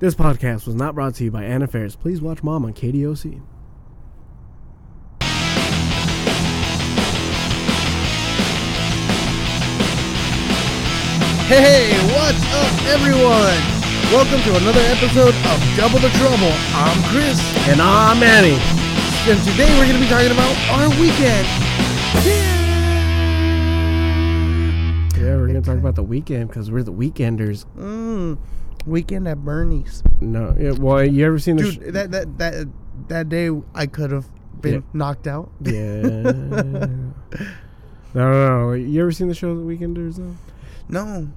This podcast was not brought to you by Anna Faris. Please watch Mom on KDOC. Hey, what's up, everyone? Welcome to another episode of Double the Trouble. I'm Chris, And I'm Manny. and today we're going to be talking about our weekend. Yeah, we're gonna talk about the weekend because we're the weekenders. Mmm, weekend at Bernie's. No, yeah, well, you ever seen the? Dude, sh- that that that that day I could have been Yeah. knocked out. yeah. no, no, no. You ever seen the show The Weekenders though? No.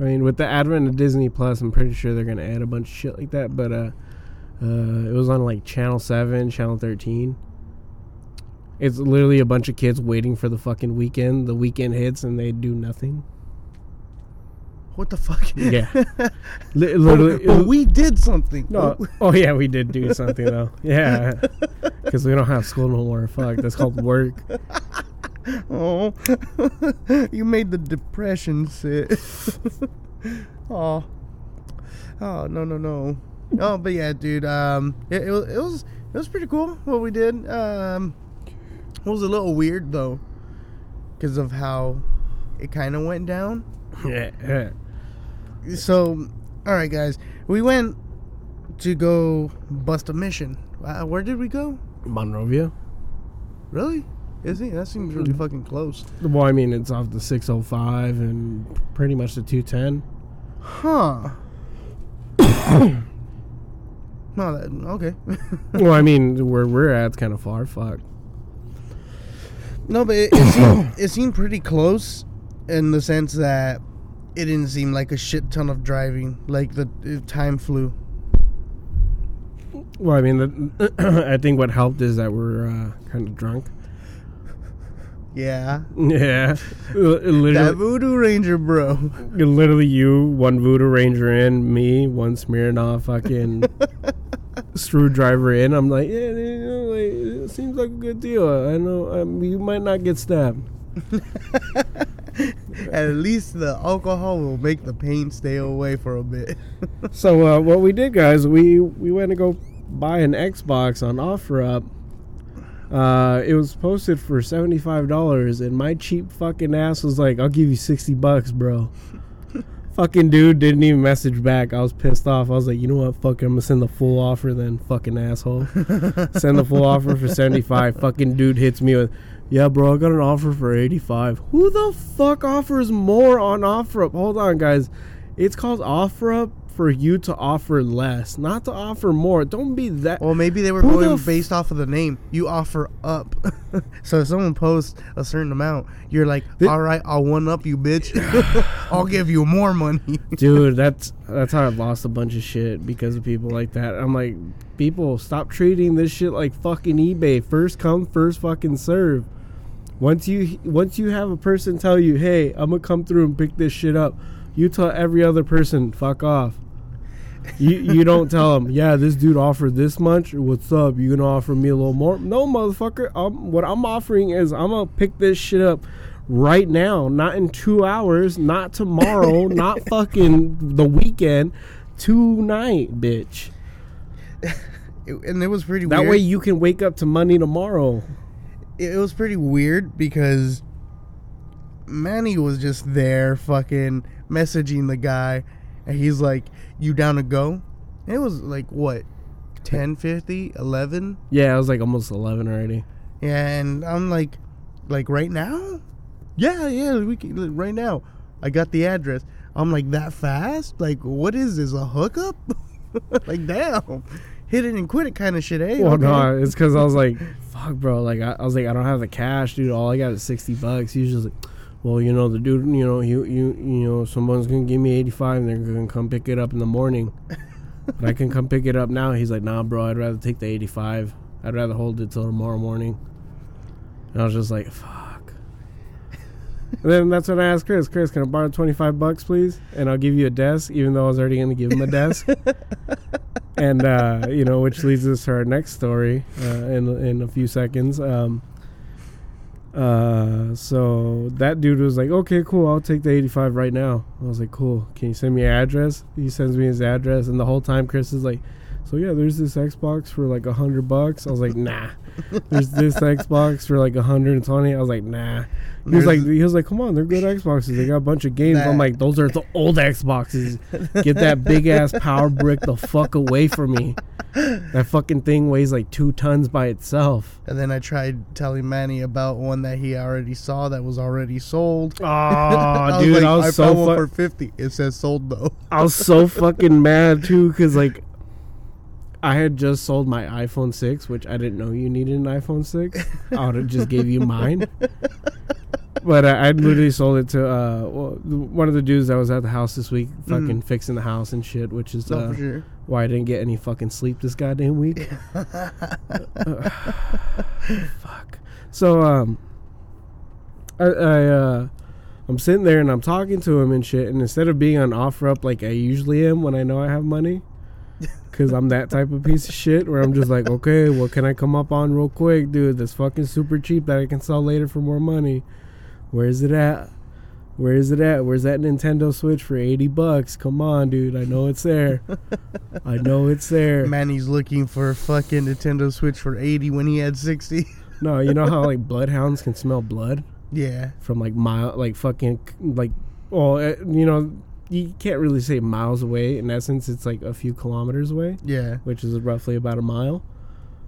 I mean, with the advent of Disney Plus, I'm pretty sure they're gonna add a bunch of shit like that. But uh, uh, it was on like Channel Seven, Channel Thirteen. It's literally a bunch of kids waiting for the fucking weekend. The weekend hits and they do nothing. What the fuck? Yeah. Li- But, literally. but we did something. no, oh yeah, we did do something though. Yeah, because we don't have school no more. Fuck, that's called work. Oh, you made the depression sit. oh, oh no no no. Oh, but yeah, dude. Um, it, it was it was it was pretty cool what we did. Um, it was a little weird though, because of how it kind of went down. Yeah, yeah. So, all right, guys, we went to go bust a mission. Uh, where did we go? Monrovia. Really? Is he? That seems really fucking close. Well, I mean, it's off the 605 and pretty much the 210. Huh. no, that, okay. well, I mean, where we're at's kind of far. Fuck. no, but it, it seemed it seemed pretty close in the sense that it didn't seem like a shit ton of driving. Like the time flew. Well, I mean, the, I think what helped is that we're uh, kind of drunk. Yeah. Yeah, L- That literally, Voodoo Ranger, bro. literally, you one Voodoo Ranger in, me one Smirnoff fucking screwdriver in. I'm like, yeah, you know, like, it seems like a good deal. I know um, you might not get stabbed. At least the alcohol will make the pain stay away for a bit. So uh, what we did, guys, we we went to go buy an Xbox on OfferUp. Uh, it was posted for seventy five dollars, and my cheap fucking ass was like, "I'll give you sixty bucks, bro." fucking dude didn't even message back. I was pissed off. I was like, "You know what? Fuck, I'm gonna send the full offer then." Fucking asshole. send the full offer for seventy five. Fucking dude hits me with. Yeah, bro, I got an offer for 85. Who the fuck offers more on OfferUp? Hold on, guys. It's called OfferUp for you to offer less, not to offer more. Don't be that. Well, maybe they were Who the going f- based off of the name. You offer up. so if someone posts a certain amount, you're like, all right, I'll one up you, bitch. I'll give you more money. Dude, that's that's how I've lost a bunch of shit because of people like that. I'm like, people, stop treating this shit like fucking eBay. First come, first fucking serve. Once you once you have a person tell you, "Hey, I'm gonna come through and pick this shit up," you tell every other person, "Fuck off." You you don't tell them, "Yeah, this dude offered this much. What's up? You gonna offer me a little more?" No, motherfucker. Um, what I'm offering is I'm gonna pick this shit up right now, not in two hours, not tomorrow, not fucking the weekend, tonight, bitch. It- and it was pretty That weird. way you can wake up to money tomorrow. It was pretty weird because Manny was just there fucking messaging the guy and he's like, You down to go? And it was like what? 10 50 11 Yeah, I was like almost eleven already. yeah and i'm like like right now yeah yeah we can like, right now i got the address i'm like that fast like what is this a hookup like damn hit it and quit it kind of shit eh Well, Okay. no, it's because I was like, "Fuck, bro!" Like I, I was like, "I don't have the cash, dude. All I got is sixty bucks." He's just like, "Well, you know, the dude, you know, you you you know, someone's gonna give me eighty five, and they're gonna come pick it up in the morning. but I can come pick it up now." He's like, "Nah, bro. I'd rather take the eighty five. I'd rather hold it till tomorrow morning." And I was just like, "Fuck." and then that's when I asked Chris, "Chris, can I borrow twenty five bucks, please? And I'll give you a desk, even though I was already gonna give him a desk." and uh, you know, which leads us to our next story uh, in in a few seconds. Um, Uh, so that dude was like, "Okay, cool. I'll take the 85 right now." I was like, "Cool. Can you send me your address?" He sends me his address, and the whole time Chris is like, "So yeah, there's this Xbox for like a hundred bucks." I was like, "Nah." There's this Xbox for like a hundred and twenty. I was like, "Nah." He was There's- like, "He was like, come on, they're good Xboxes. They got a bunch of games." I'm like, "Those are the old Xboxes. Get that big ass power brick the fuck away from me." That fucking thing weighs like two tons by itself. And then I tried telling Manny about one that he already saw that was already sold. Oh, dude, like, I was I so found one for fifty. It says sold though. I was so fucking mad too, cause like I had just sold my iPhone six, which I didn't know you needed an iPhone six. I would have just gave you mine. But I, I literally sold it to uh, one of the dudes that was at the house this week, fucking fixing the house and shit, which is uh, sure. why I didn't get any fucking sleep this goddamn week. Uh, fuck. So um, I, I uh, I'm sitting there and I'm talking to him and shit, and instead of being on offer up like I usually am when I know I have money, because I'm that type of piece of shit where I'm just like, okay, what can I come up on real quick, dude? That's fucking super cheap that I can sell later for more money. Where's it at? Where is it at? Where's that Nintendo Switch for 80 bucks? Come on, dude. I know it's there. I know it's there. Manny's looking for a fucking Nintendo Switch for eighty when he had sixty. No, you know how like bloodhounds can smell blood yeah. from like mile, like fucking like, well, uh, you know, you can't really say miles away. In essence, it's like a few kilometers away, Yeah. which is roughly about a mile.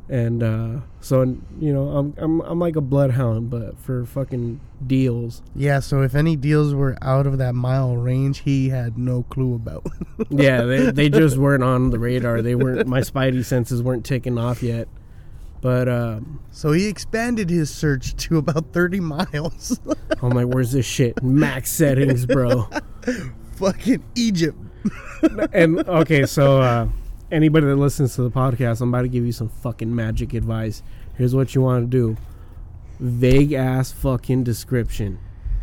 And uh, so, you know, I'm I'm I'm like a bloodhound, but for fucking deals. Yeah, so if any deals were out of that mile range, he had no clue about. yeah, they they just weren't on the radar. They weren't. My spidey senses weren't taken off yet. But um, so he expanded his search to about 30 miles. I'm like, where's this shit? Max settings, bro. fucking Egypt. and okay, so uh, anybody that listens to the podcast, I'm about to give you some fucking magic advice. Here's what you want to do: vague ass fucking description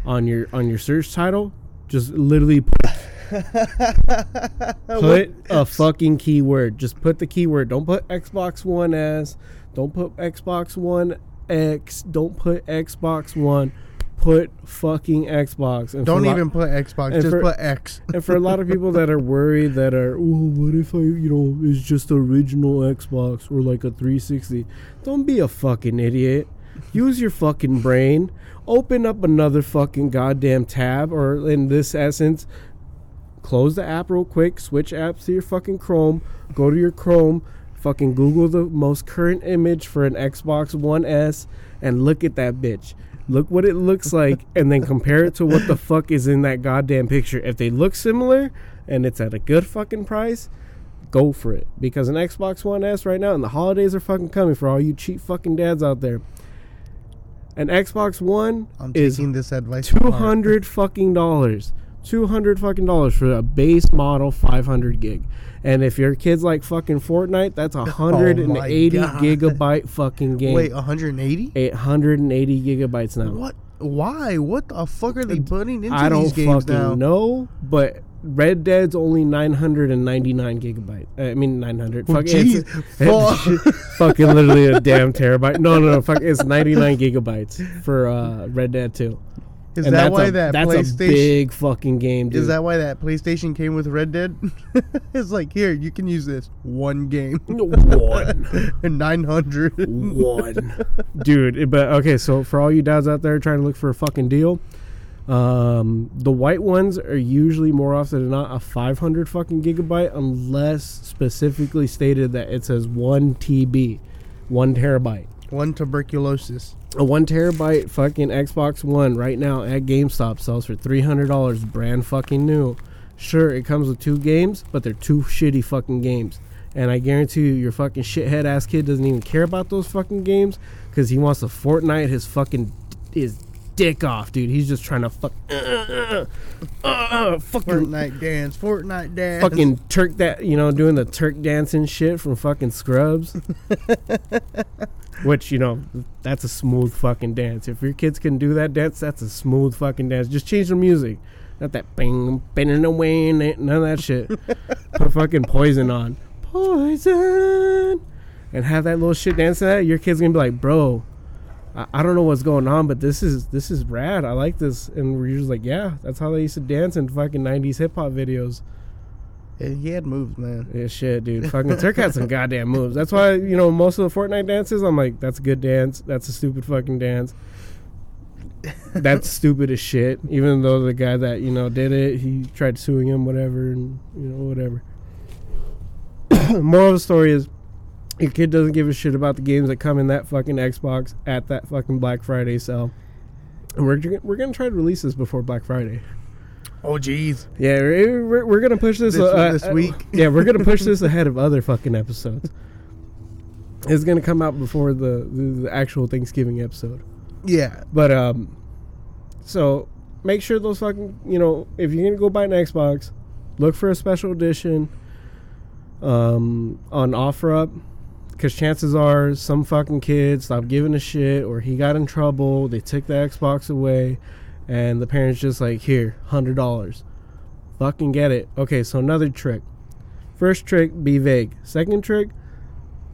on your on your search title. Just literally put put a fucking keyword. Just put the keyword. Don't put Xbox One S. Don't put Xbox One X. Don't put Xbox One. Put fucking Xbox. And Don't even put Xbox, just for- put X. and for a lot of people that are worried that are, oh, what if I, you know, it's just original Xbox or like a 360? Don't be a fucking idiot. Use your fucking brain. Open up another fucking goddamn tab, or in this essence, close the app real quick, switch apps to your fucking Chrome, go to your Chrome, fucking Google the most current image for an Xbox One S, and look at that bitch. Look what it looks like, and then compare it to what the fuck is in that goddamn picture. If they look similar and it's at a good fucking price, go for it. Because an Xbox One S right now, and the holidays are fucking coming for all you cheap fucking dads out there. An Xbox One I'm is taking this advice. two hundred fucking dollars. Two hundred fucking dollars for a base model five hundred gig. And if your kid's like fucking Fortnite, that's a hundred and eighty God. gigabyte fucking game. Wait, 180? eight hundred and eighty gigabytes now. What? Why? What the fuck are they putting into I don't fucking know, but Red Dead's only nine hundred and ninety nine gigabyte. I mean nine hundred. Oh, Fuck jeez. it's, Fuck. fucking literally a damn terabyte. No, no, no. Fuck, it's ninety nine gigabytes for uh, Red Dead Two. Is And that why a, that that's PlayStation? a big fucking game, dude. is that why that PlayStation came with Red Dead? it's like here, you can use this one game. one? and 900. one dude but okay so for all you dads out there trying to look for a fucking deal um the white ones are usually more often than not a 500 fucking gigabyte unless specifically stated that it says 1 tb 1 terabyte One tuberculosis. a 1 terabyte fucking xbox one right now at gamestop sells for $300 brand fucking new sure it comes with two games but they're two shitty fucking games and I guarantee you, your fucking shithead ass kid doesn't even care about those fucking games because he wants to Fortnite his fucking his dick off, dude. He's just trying to fuck, uh, uh, uh, uh, fucking, Fortnite dance. Fortnite dance. fucking Turk that you know doing the Turk dancing shit from fucking Scrubs. Which you know, that's a smooth fucking dance. If your kids can do that dance, that's a smooth fucking dance. Just change the music, not that bing, bing, away, eh, none of that shit. Put fucking poison on, poison, and have that little shit dance to that. Your kid's gonna be like, bro, I, I don't know what's going on, but this is this is rad. I like this." And we're just like, "Yeah, that's how they used to dance in fucking '90s hip hop videos." Yeah, he had moves, man. Yeah, shit, dude. Fucking Turk had some goddamn moves. That's why you know most of the Fortnite dances. I'm like, that's a good dance. That's a stupid fucking dance. That's stupid as shit. Even though the guy that you know did it, he tried suing him, whatever, and you know whatever. Moral of the story is, your kid doesn't give a shit about the games that come in that fucking Xbox at that fucking Black Friday sale. And we're we're gonna try to release this before Black Friday. Oh, jeez. Yeah, we're, we're, gonna push this This- uh, this uh, week? Yeah, we're gonna push this ahead of other fucking episodes. It's gonna come out before the, the the actual Thanksgiving episode. Yeah. But um, so make sure those fucking you know if you're gonna go buy an Xbox, look for a special edition. Um, on OfferUp, because chances are some fucking kid stopped giving a shit or he got in trouble. They took the Xbox away, and the parents just like here hundred dollars, fucking get it. Okay, so another trick. First trick, be vague. Second trick,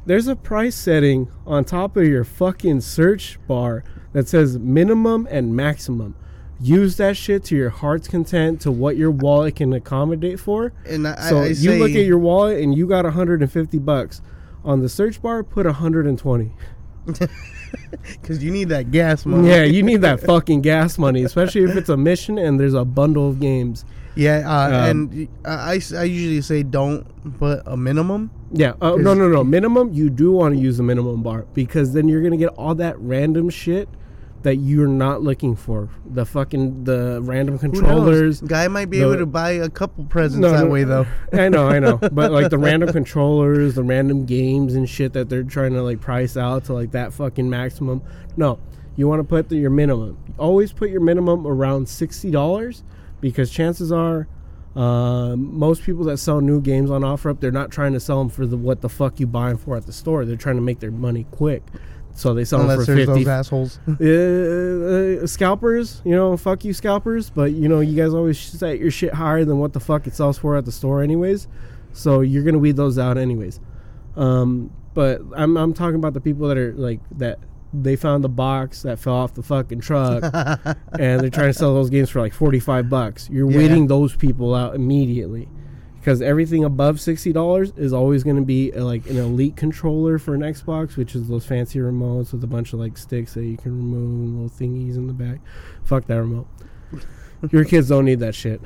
there's a price setting on top of your fucking search bar that says minimum and maximum. Use that shit to your heart's content to what your wallet can accommodate for. And I, So I, I you say, look at your wallet and you got 150 bucks. On the search bar, put 120. because you need that gas money. Yeah, you need that fucking gas money, especially if it's a mission and there's a bundle of games. Yeah, uh, Um, and I, I usually say don't put a minimum. Yeah, uh, no, no, no. Minimum, you do want to use the minimum bar because then you're gonna get all that random shit that you're not looking for. The fucking the random controllers. Guy might be the- able to buy a couple presents No, that no, way though. I know, I know. But like the random controllers, the random games and shit that they're trying to like price out to like that fucking maximum. No, you want to put the, your minimum. Always put your minimum around sixty dollars because chances are. Uh, most people that sell new games on OfferUp, they're not trying to sell them for the what the fuck you buy them for at the store. They're trying to make their money quick, so they sell Unless them for fifty. those assholes. uh, uh, scalpers, you know, fuck you scalpers, but you know, you guys always set your shit higher than what the fuck it sells for at the store, anyways. So you're gonna weed those out, anyways. Um, but I'm I'm talking about the people that are like that. They found the box that fell off the fucking truck, and they're trying to sell those games for like 45 bucks. You're Yeah. weeding those people out immediately. Because everything above sixty dollars is always going to be uh like an elite controller for an Xbox, which is those fancy remotes with a bunch of like sticks that you can remove and little thingies in the back. Fuck that remote. Your kids don't need that shit.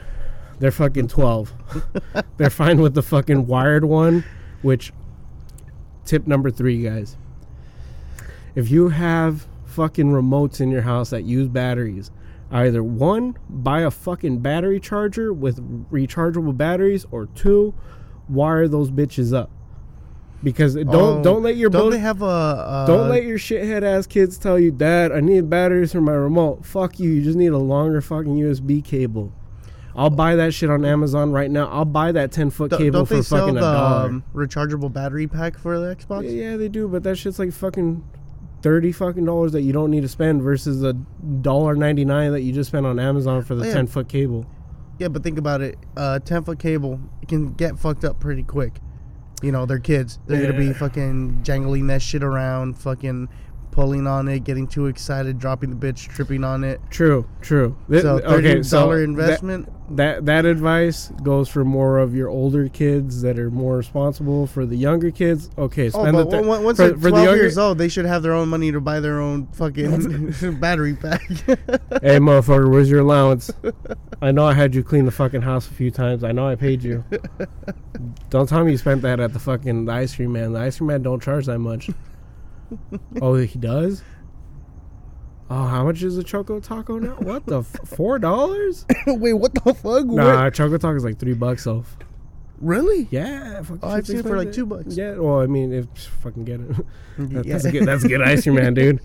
They're fucking twelve. They're fine with the fucking wired one. Which tip number three, guys. If you have fucking remotes in your house that use batteries, either one, buy a fucking battery charger with rechargeable batteries, or two, wire those bitches up. Because don't Oh, don't let your Don't bull- they have a? Uh, don't let your shithead ass kids tell you, Dad, I need batteries for my remote. Fuck you. You just need a longer fucking USB cable. I'll buy that shit on Amazon right now. I'll buy that ten foot don't, cable for sell fucking the a dollar. um, rechargeable battery pack for the Xbox? Yeah, yeah, they do, but that shit's like fucking thirty fucking dollars that you don't need to spend versus a dollar ninety nine that you just spent on Amazon for the Oh, yeah. ten foot cable. Yeah, but think about it. A ten foot cable can get fucked up pretty quick. You know, they're kids. They're gonna be fucking jangling that shit around, fucking pulling on it, getting too excited, dropping the bitch, tripping on it. True, true. Th- So okay, thirty so dollar that- investment. that that advice goes for more of your older kids that are more responsible. For the younger kids, okay, Oh, but the on- once for, they're for twelve younger. years old, they should have their own money to buy their own fucking battery pack. hey, motherfucker, where's your allowance? I know I had you clean the fucking house a few times. I know I paid you. don't tell me you spent that at the fucking the ice cream man. The ice cream man don't charge that much. oh, he does. Oh, how much is a choco taco now? What the f- four dollars? Wait, what the fuck? What? Nah, choco taco is like three bucks off. Really? Yeah, Oh, I've seen it for like expensive. two bucks. Yeah, well, I mean, if fucking get it. That- Yeah. That's a good. That's a good ice cream man, dude.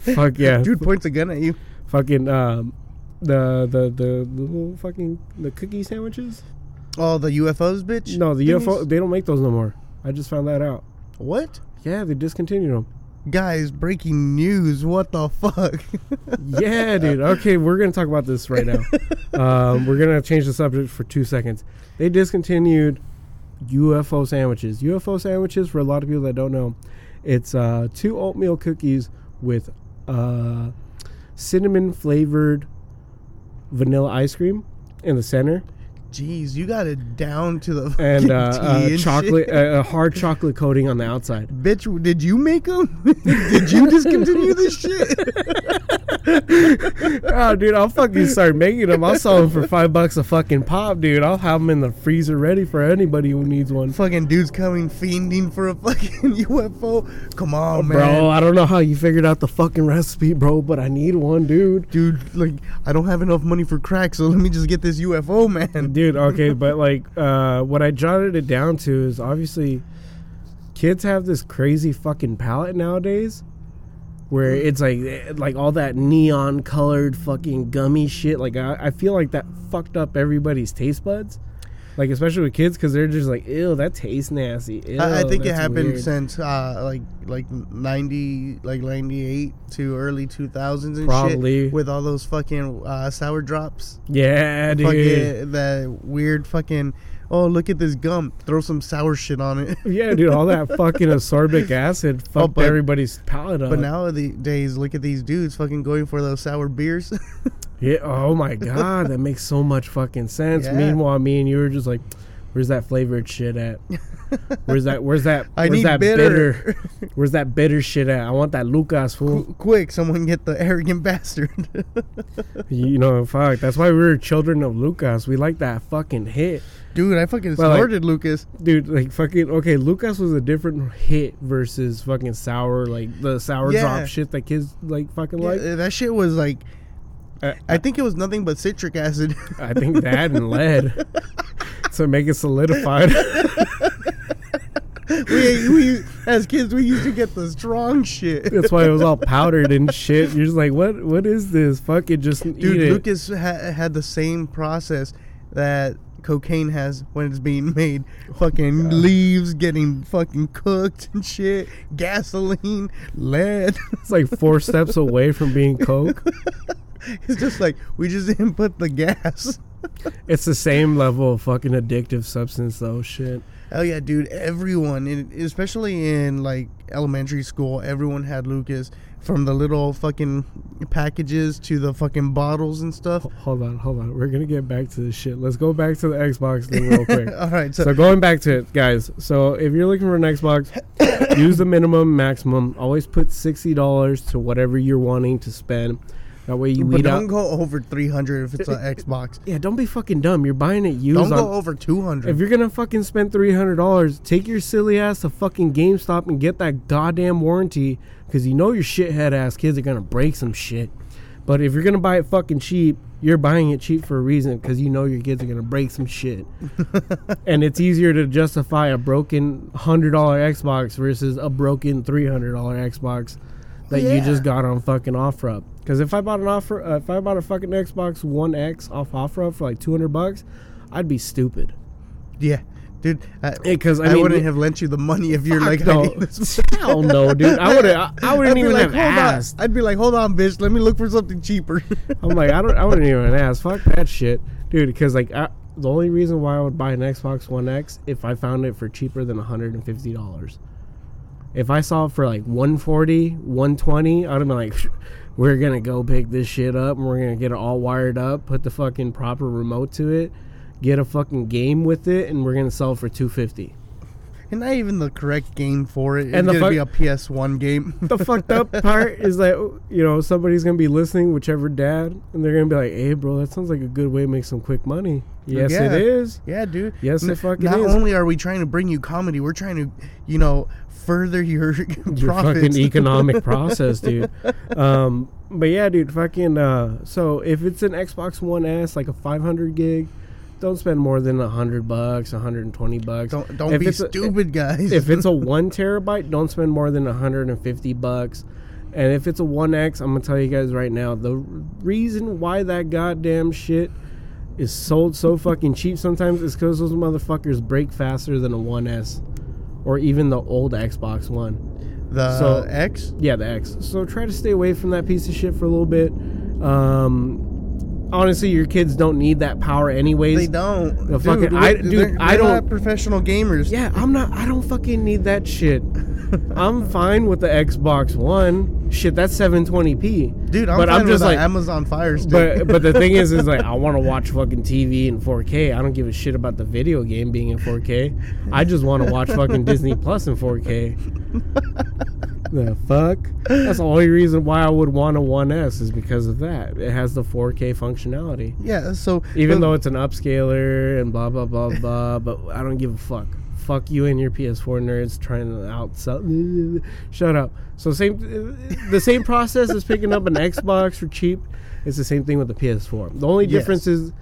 Fuck yeah, Dude points a gun at you. Fucking um, the the the the little fucking the cookie sandwiches. Oh, the UFOs, bitch. No, the thingies? UFO. They don't make those no more. I just found that out. What? Yeah, they discontinued them. Guys, breaking news. What the fuck? Yeah, dude. Okay, we're gonna talk about this right now. um, we're gonna change the subject for two seconds. They discontinued UFO sandwiches. UFO sandwiches, for a lot of people that don't know, it's uh, two oatmeal cookies with uh, cinnamon flavored vanilla ice cream in the center, Jeez, you got it down to the and uh, uh, and chocolate, uh, a hard chocolate coating on the outside. Bitch, did you make them? did you discontinue this shit? oh, dude, I'll fucking start making them. I'll sell them for five bucks a fucking pop, dude. I'll have them in the freezer ready for anybody who needs one. fucking dudes coming fiending for a fucking UFO. Come on, man. Bro, I don't know how you figured out the fucking recipe, bro, but I need one, dude. Dude, like, I don't have enough money for crack, so let me just get this UFO, man. Dude, okay, but like, uh, what I jotted it down to is obviously kids have this crazy fucking palette nowadays where it's like eh, like all that neon colored fucking gummy shit. Like I, I feel like that fucked up everybody's taste buds like especially with kids because they're just like ew that tastes nasty Ew, I, I think it happened weird." since uh, like like ninety like ninety eight to early two thousands and Probably. shit with all those fucking uh, sour drops. yeah dude Fucking that weird fucking. Oh, look at this gum. Throw some sour shit on it. yeah dude all that fucking ascorbic acid oh, fucked Oh, but- everybody's palate up But nowadays, look at these dudes fucking going for those sour beers. Yeah. Oh my god, that makes so much fucking sense. Yeah. Meanwhile, me and you were just like, "Where's that flavored shit at? Where's that? Where's that? I where's need that bitter. Where's that bitter shit at? I want that Lucas fool. Qu- Quick, someone get the arrogant bastard. You know, fuck. That's why we were children of Lucas. We like that fucking hit, Dude, I fucking Well, like- Lucas. dude. Like fucking. Okay, Lucas was a different hit versus fucking sour, like the sour Yeah. drop shit that kids like fucking like. That shit was like, I, I think it was nothing but citric acid. I think that and lead to make it solidified. we, we, as kids, we used to get the strong shit. That's why it was all powdered and shit. You're just like, what? What is this? Fucking just Dude, eat it. Lucas ha- had the same process that cocaine has when it's being made. Oh fucking leaves getting fucking cooked and shit. Gasoline, lead. It's like four steps away from being coke. it's just like we just didn't put the gas. It's the same level of fucking addictive substance, though. Shit. Hell yeah, dude! Everyone, in, especially in like elementary school, everyone had Lucas. From the little fucking packages to the fucking bottles and stuff. Hold on, hold on. We're gonna get back to this shit. Let's go back to the Xbox thing real quick. All right, so, So going back to it, guys. So if you're looking for an Xbox, use the minimum, maximum. Always put sixty dollars to whatever you're wanting to spend. That way you but don't out. go over three hundred if it's uh, an Xbox. Yeah, don't be fucking dumb. You're buying it used. Don't on, go over two hundred. If you're gonna fucking spend three hundred dollars, take your silly ass to fucking GameStop and get that goddamn warranty, because you know your shithead ass kids are gonna break some shit. But if you're gonna buy it fucking cheap, you're buying it cheap for a reason, because you know your kids are gonna break some shit. and it's easier to justify a broken hundred dollar Xbox versus a broken three hundred dollar Xbox that you just got on fucking OfferUp. Because if I bought an offer, uh, if I bought a fucking Xbox One X off OfferUp for like two hundred bucks, I'd be stupid. yeah, dude. Because I, I, mean, wouldn't have lent you the money if you're like, no. I need this. hell no, dude. I would I, I wouldn't even like, have asked. on. I'd be like, hold on, bitch. Let me look for something cheaper. I'm like, I don't, I wouldn't even ask. Fuck that shit, dude. Because like, I, the only reason why I would buy an Xbox One X if I found it for cheaper than 150 dollars. If I saw it for like 140, 120, I'd have been like, we're gonna go pick this shit up and we're gonna get it all wired up, put the fucking proper remote to it, get a fucking game with it, and we're gonna sell it for 250. and not even the correct game for it. It's And the gonna fuck- be a PS1 game. the fucked up part is that you know somebody's gonna be listening, whichever dad, and they're gonna be like, "Hey, bro, that sounds like a good way to make some quick money." Yes, Yeah. it is. yeah, dude. Yes, N- it fucking Not is. only are we trying to bring you comedy, we're trying to, you know, further your Your fucking economic process, dude. Um, but yeah, dude, fucking. Uh, so if it's an Xbox One S, like a 500 gig, don't spend more than a hundred bucks, 120 bucks. Don't don't If be it's a- stupid, guys. if it's a one terabyte, don't spend more than 150 bucks. And if it's a 1X, I'm gonna tell you guys right now, the reason why that goddamn shit is sold so fucking cheap sometimes is because those motherfuckers break faster than a 1S or even the old Xbox One. the so- X. Yeah, the X. So try to stay away from that piece of shit for a little bit. Um, honestly, your kids don't need that power anyways. They don't. The dude, fucking- I- they're- dude, I they're don't- not professional gamers. Yeah, I'm not. I don't fucking need that shit. I'm fine with the Xbox One. Shit, that's 720p. Dude, I'm But fine I'm just like- Amazon Fire Stick. But but the thing is, is like I want to watch fucking TV in 4K. I don't give a shit about the video game being in 4K. I just want to watch fucking Disney Plus in 4K. The fuck? That's the only reason why I would want a 1S is because of that. It has the 4K functionality. yeah, so Even though it's an upscaler and blah blah blah blah, but I don't give a fuck. Fuck you and your PS4 nerds trying to outsell. Shut up. So same, the same process as picking up an Xbox for cheap. It's the same thing with the PS4. The only Yes. difference is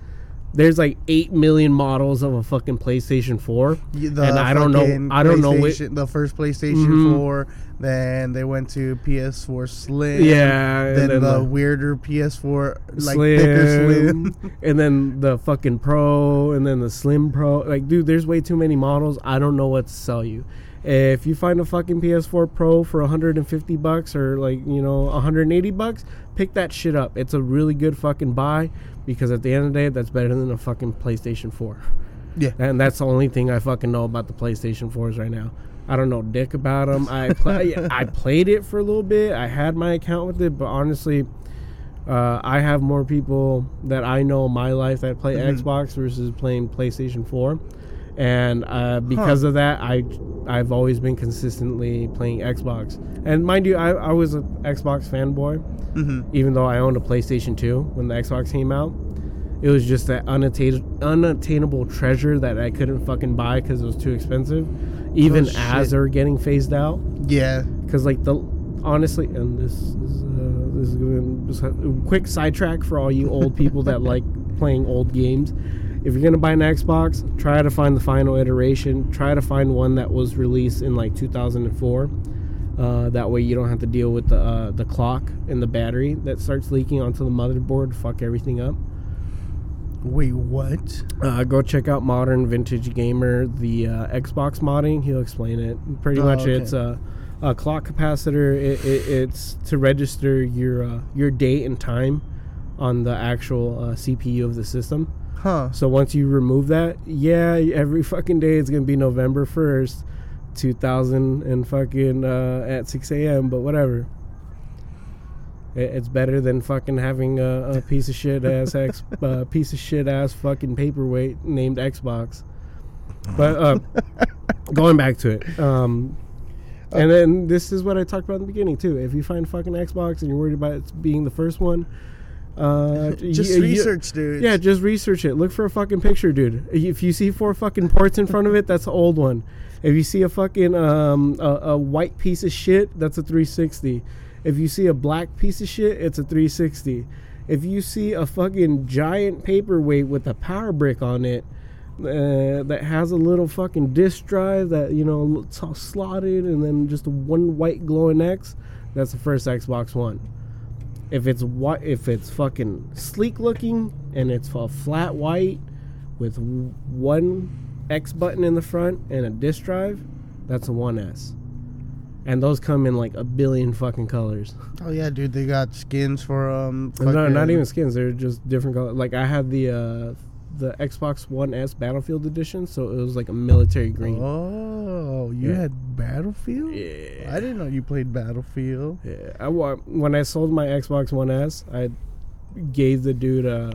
there's like eight million models of a fucking PlayStation 4, the and I don't know. I don't know which. The first PlayStation Mhm. 4. Then they went to PS4 Slim. Yeah, Then, then the the- weirder PS4, like thicker Slim. and then the fucking Pro, and then the Slim Pro. Like, dude, there's way too many models. I don't know what to sell you. If you find a fucking PS4 Pro for 150 bucks or like you know 180 bucks, pick that shit up. It's a really good fucking buy because at the end of the day, that's better than a fucking PlayStation 4. Yeah. And that's the only thing I fucking know about the PlayStation 4s right now. I don't know dick about them. I play, I played it for a little bit. I had my account with it, but honestly, uh, I have more people that I know in my life that play Mhm. Xbox versus playing PlayStation 4. And uh, because of that, I I've always been consistently playing Xbox. And mind you, I, I was an Xbox fanboy hmm even though I owned a PlayStation 2 when the Xbox came out. It was just that unattainable, unattainable treasure that I couldn't fucking buy because it was too expensive, even Oh, as they were getting phased out. Yeah. Because like the honestly, and this is uh, this is a quick sidetrack for all you old people that like playing old games. If you're gonna buy an Xbox, try to find the final iteration. Try to find one that was released in like 2004. Uh, that way you don't have to deal with the uh, the clock and the battery that starts leaking onto the motherboard. Fuck everything up. Wait, what? Uh, go check out Modern Vintage Gamer, the uh, Xbox modding. He'll explain it. Pretty Oh, much, okay. it's a, a clock capacitor. It, it, it's to register your uh, your date and time on the actual uh, CPU of the system. Huh. So once you remove that, yeah, every fucking day it's gonna be November first, two thousand and fucking uh, at six a.m. But whatever. It, it's better than fucking having a, a piece of shit ass X, uh, piece of shit ass fucking paperweight named Xbox. But uh, going back to it, um, and then this is what I talked about in the beginning too. If you find fucking Xbox and you're worried about it being the first one, uh, Just you- you- research, dude. yeah, just research it. Look for a fucking picture, dude. If you see four fucking ports in front of it, that's the old one. If you see a fucking um a, a white piece of shit, that's a 360. If you see a black piece of shit, it's a 360. If you see a fucking giant paperweight with a power brick on it uh, that has a little fucking disk drive that you know it's all slotted and then just one white glowing X, that's the first Xbox One. If it's white, if it's fucking sleek looking and it's a flat white with one X button in the front and a disk drive, that's a 1S. And those come in like a billion fucking colors. Oh yeah, dude. They got skins for um. No, not even skins. They're just different colors. Like I had the uh, the Xbox One S Battlefield edition, so it was like a military green. Oh, you Yeah. had Battlefield. Yeah. I didn't know you played Battlefield. Yeah, I when I sold my Xbox One S, I gave the dude uh,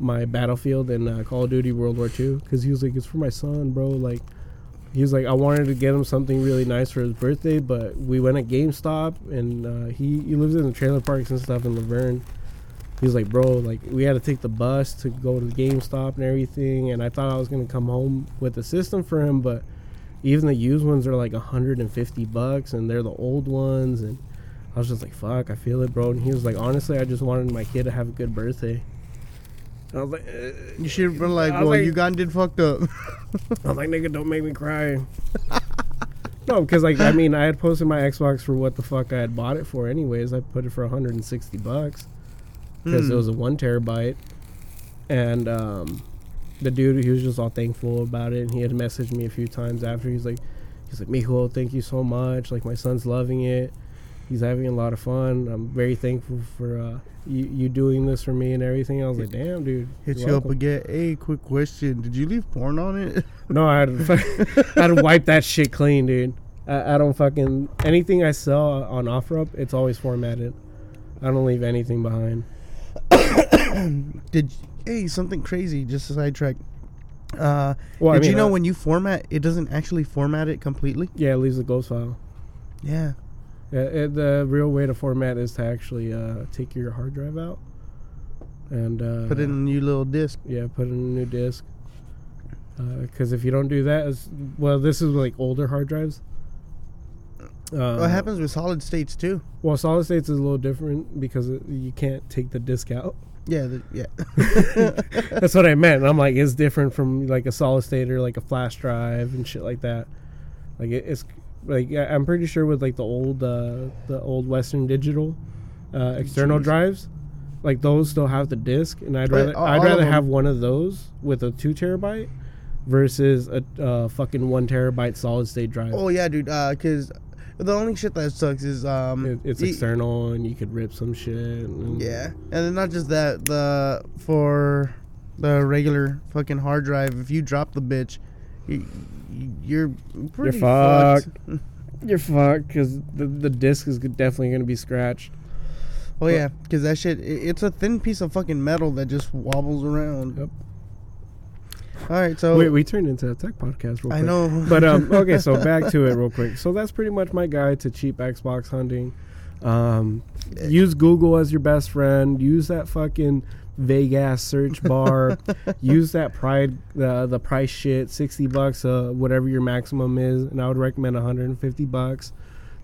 my Battlefield and uh, Call of Duty World War II because he was like, "It's for my son, bro." Like, he was like, "I wanted to get him something really nice for his birthday, but we went at GameStop and uh, he he lives in the trailer parks and stuff in La Verne." He was like, "Bro, like we had to take the bus to go to the GameStop and everything, and I thought I was gonna come home with the system for him, but." Even the used ones are like 150 bucks, and they're the old ones, and I was just like, fuck, I feel it, bro. And he was like, honestly, I just wanted my kid to have a good birthday. And I was like, uh, You should have been like, well, like- you got did fucked up. I was like, nigga, don't make me cry. no, because like I mean, I had posted my Xbox for what the fuck I had bought it for. Anyways, I put it for 160 bucks because it Hmm. was a one terabyte, and um, the dude he was just all thankful about it. And he had messaged me a few times after. He's like, he's like, Mijo, thank you so much. Like my son's loving it. He's having a lot of fun. I'm very thankful for uh, you, you doing this for me and everything. I was like, damn, dude. Hit you up welcome." again. Hey, quick question. Did you leave porn on it? No, I had to, I had to wipe that shit clean, dude. I, I don't fucking anything I sell on OfferUp. It's always formatted. I don't leave anything behind. Did hey something crazy? Just a sidetrack. Uh, Well, I did you know uh, when you format, it doesn't actually format it completely? Yeah, it leaves a ghost file. Yeah. Yeah, it, the real way to format is to actually uh, take your hard drive out and uh, Put in a new little disc. Yeah, put in a new disk. Because if you don't do that, as well, this is like older hard drives. Uh, what happens with solid states too? Well, solid states is a little different because it, you can't take the disk out. Yeah, the, yeah. That's what I meant. I'm like, it's different from like a solid state or like a flash drive and shit like that. Like it, it's like I'm pretty sure with like the old uh, the old Western Digital uh, external Jeez. drives, like those still have the disk, and I'd rather I'd rather have one of those with a two terabyte versus a uh, fucking one terabyte solid state drive. oh yeah, dude. Uh, cause the only shit that sucks is um, It, it's external, and you could rip some shit. and- Yeah, and then not just that, the for the regular fucking hard drive, if you drop the bitch, you, you're pretty fucked. fucked. You're fucked because the the disc is definitely gonna be scratched. Oh yeah, because that shit, i it's a thin piece of fucking metal that just wobbles around. Yep. All right, so Wait, we turned into a tech podcast. Real I quick. know, but um, okay, so back to it real quick. So that's pretty much my guide to cheap Xbox hunting. Um, use Google as your best friend. Use that fucking vague ass search bar. use that pride the the price shit, sixty bucks, uh, whatever your maximum is, and I would recommend one hundred and fifty bucks.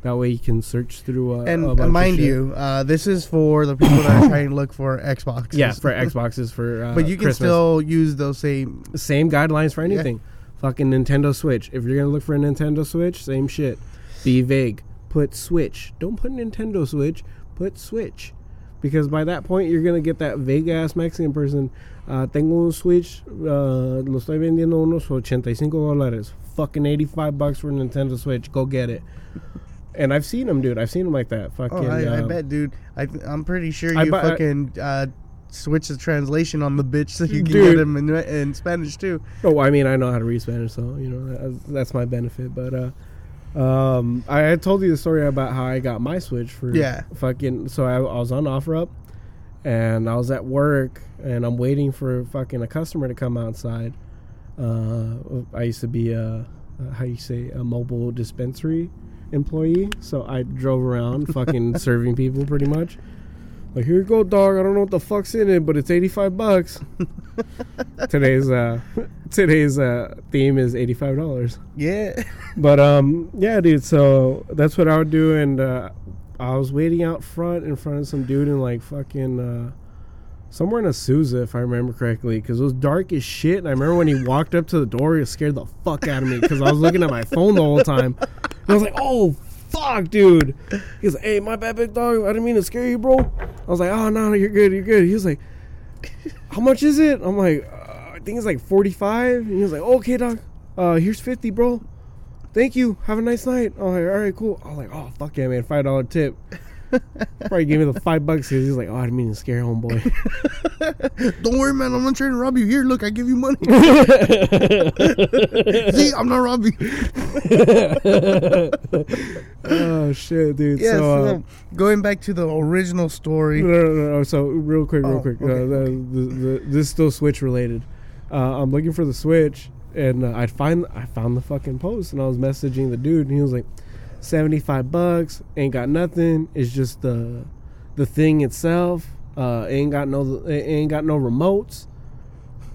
That way you can search through. Uh, and a uh, of mind you, uh, this is for the people that are trying to look for Xbox. yeah, for Xboxes for. Uh, but you can Christmas. still use those same. same guidelines for Yeah. anything. Fucking Nintendo Switch. If you're gonna look for a Nintendo Switch, same shit. Be vague. Put Switch. Don't put Nintendo Switch. Put Switch. Because by that point, you're gonna get that vague ass Mexican person. Uh, tengo un Switch. Uh, lo estoy vendiendo unos 85 dólares. Fucking 85 bucks for a Nintendo Switch. Go get it. And I've seen him, dude. I've seen him like that. Fucking. Oh, I, I uh, bet, dude. I, I'm pretty sure I you bu- I- fucking uh, switch the translation on the bitch so you can Dude. get them in, in Spanish too. Oh, I mean, I know how to read Spanish, so you know that's, that's my benefit. But uh, um, I had told you the story about how I got my Switch for Yeah. fucking. So I, I was on OfferUp, and I was at work, and I'm waiting for fucking a customer to come outside. Uh, I used to be a how you say a mobile dispensary employee, so I drove around fucking serving people pretty much. Like here you go, dog. I don't know what the fuck's in it, but it's eighty five bucks. today's uh today's uh theme is eighty five dollars. Yeah. But um yeah, dude. So that's what I would do, and uh, I was waiting out front in front of some dude in like fucking uh, somewhere in Azusa, if I remember correctly, because it was dark as shit. And I remember when he walked up to the door, it scared the fuck out of me because I was looking at my phone the whole time. And I was like, oh. Fuck, dude. He was like, "Hey, my bad, big dog. I didn't mean to scare you, bro." I was like, "Oh no, no, you're good, you're good." He was like, "How much is it?" I'm like, uh, "I think it's like 45." And he was like, "Okay, dog. Uh, here's 50, bro." thank you. Have a nice night. I'm like, all right, cool. I was like, oh, fuck yeah, man. $5 tip. Probably gave me the five bucks because he's like, oh, I didn't mean to scare homeboy. Don't worry, man. I'm not trying to rob you. Here, look, I give you money. See, I'm not robbing. oh, shit, dude. Yeah. so, uh, So, going back to the original story. no, no, no, no. So, real quick, real Oh, quick. okay, uh, the, the, the, this is still Switch related. Uh, I'm looking for the Switch, and uh, I find I found the fucking post, and I was messaging the dude, and he was like, 75 bucks, ain't got nothing. It's just the the thing itself. Uh, ain't got no it ain't got no remotes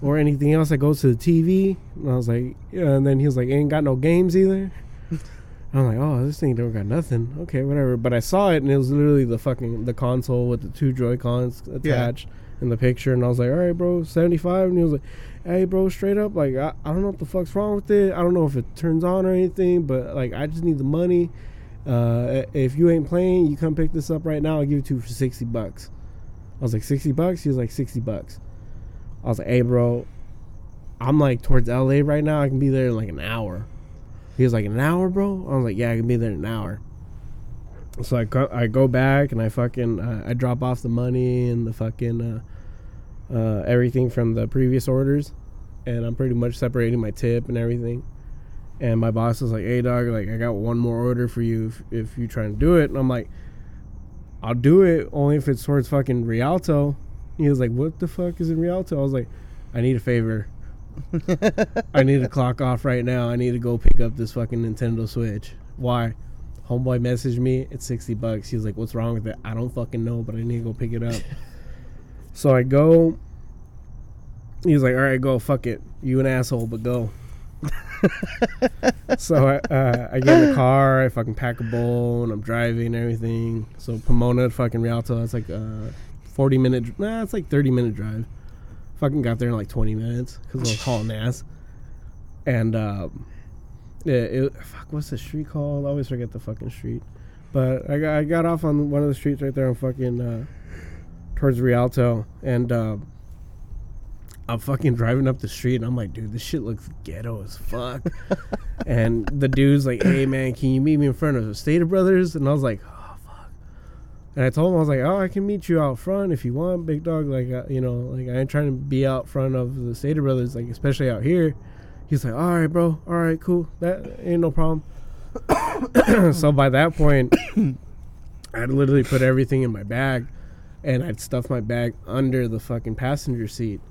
or anything else that goes to the TV. And I was like, yeah. And then he was like, ain't got no games either. I'm like, oh, this thing don't got nothing. Okay, whatever. But I saw it, and it was literally the fucking the console with the two Joy Cons attached in the picture. And I was like, all right, bro, 75. And he was like, hey, bro, straight up, like I, I don't know what the fuck's wrong with it. I don't know if it turns on or anything, but like I just need the money. Uh, if you ain't playing, you come pick this up right now. I'll give it to you for 60 bucks. I was like, 60 bucks? He was like, 60 bucks. I was like, hey, bro, I'm like towards LA right now. I can be there in like an hour. He was like, an hour, bro? I was like, yeah, I can be there in an hour. So I go, I go back and I fucking uh, I drop off the money and the fucking uh, uh, everything from the previous orders, and I'm pretty much separating my tip and everything. And my boss was like, "Hey, dog, like I got one more order for you if, if you trying to do it." And I'm like, "I'll do it only if it's towards fucking Rialto." He was like, "What the fuck is in Rialto?" I was like, "I need a favor. I need to clock off right now. I need to go pick up this fucking Nintendo Switch. Why?" Homeboy messaged me. It's sixty bucks. He was like, "What's wrong with it?" I don't fucking know, but I need to go pick it up. so I go. He's like, "All right, go. Fuck it. You an asshole, but go." so I, uh, I get in the car, I fucking pack a bowl, and I'm driving and everything. So Pomona to fucking Rialto, it's like a 40 minute, nah, it's like 30 minute drive. Fucking got there in like 20 minutes because I was hauling ass. And, um, yeah, it, fuck, what's the street called? I always forget the fucking street. But I got, I got off on one of the streets right there on fucking, uh, towards Rialto. And, uh, I'm fucking driving up the street and I'm like, dude, this shit looks ghetto as fuck. and the dude's like, hey man, can you meet me in front of the Stater Brothers? And I was like, oh fuck. And I told him I was like, oh, I can meet you out front if you want, big dog. Like, uh, you know, like I ain't trying to be out front of the Stater Brothers, like especially out here. He's like, all right, bro, all right, cool, that ain't no problem. so by that point, I'd literally put everything in my bag, and I'd stuff my bag under the fucking passenger seat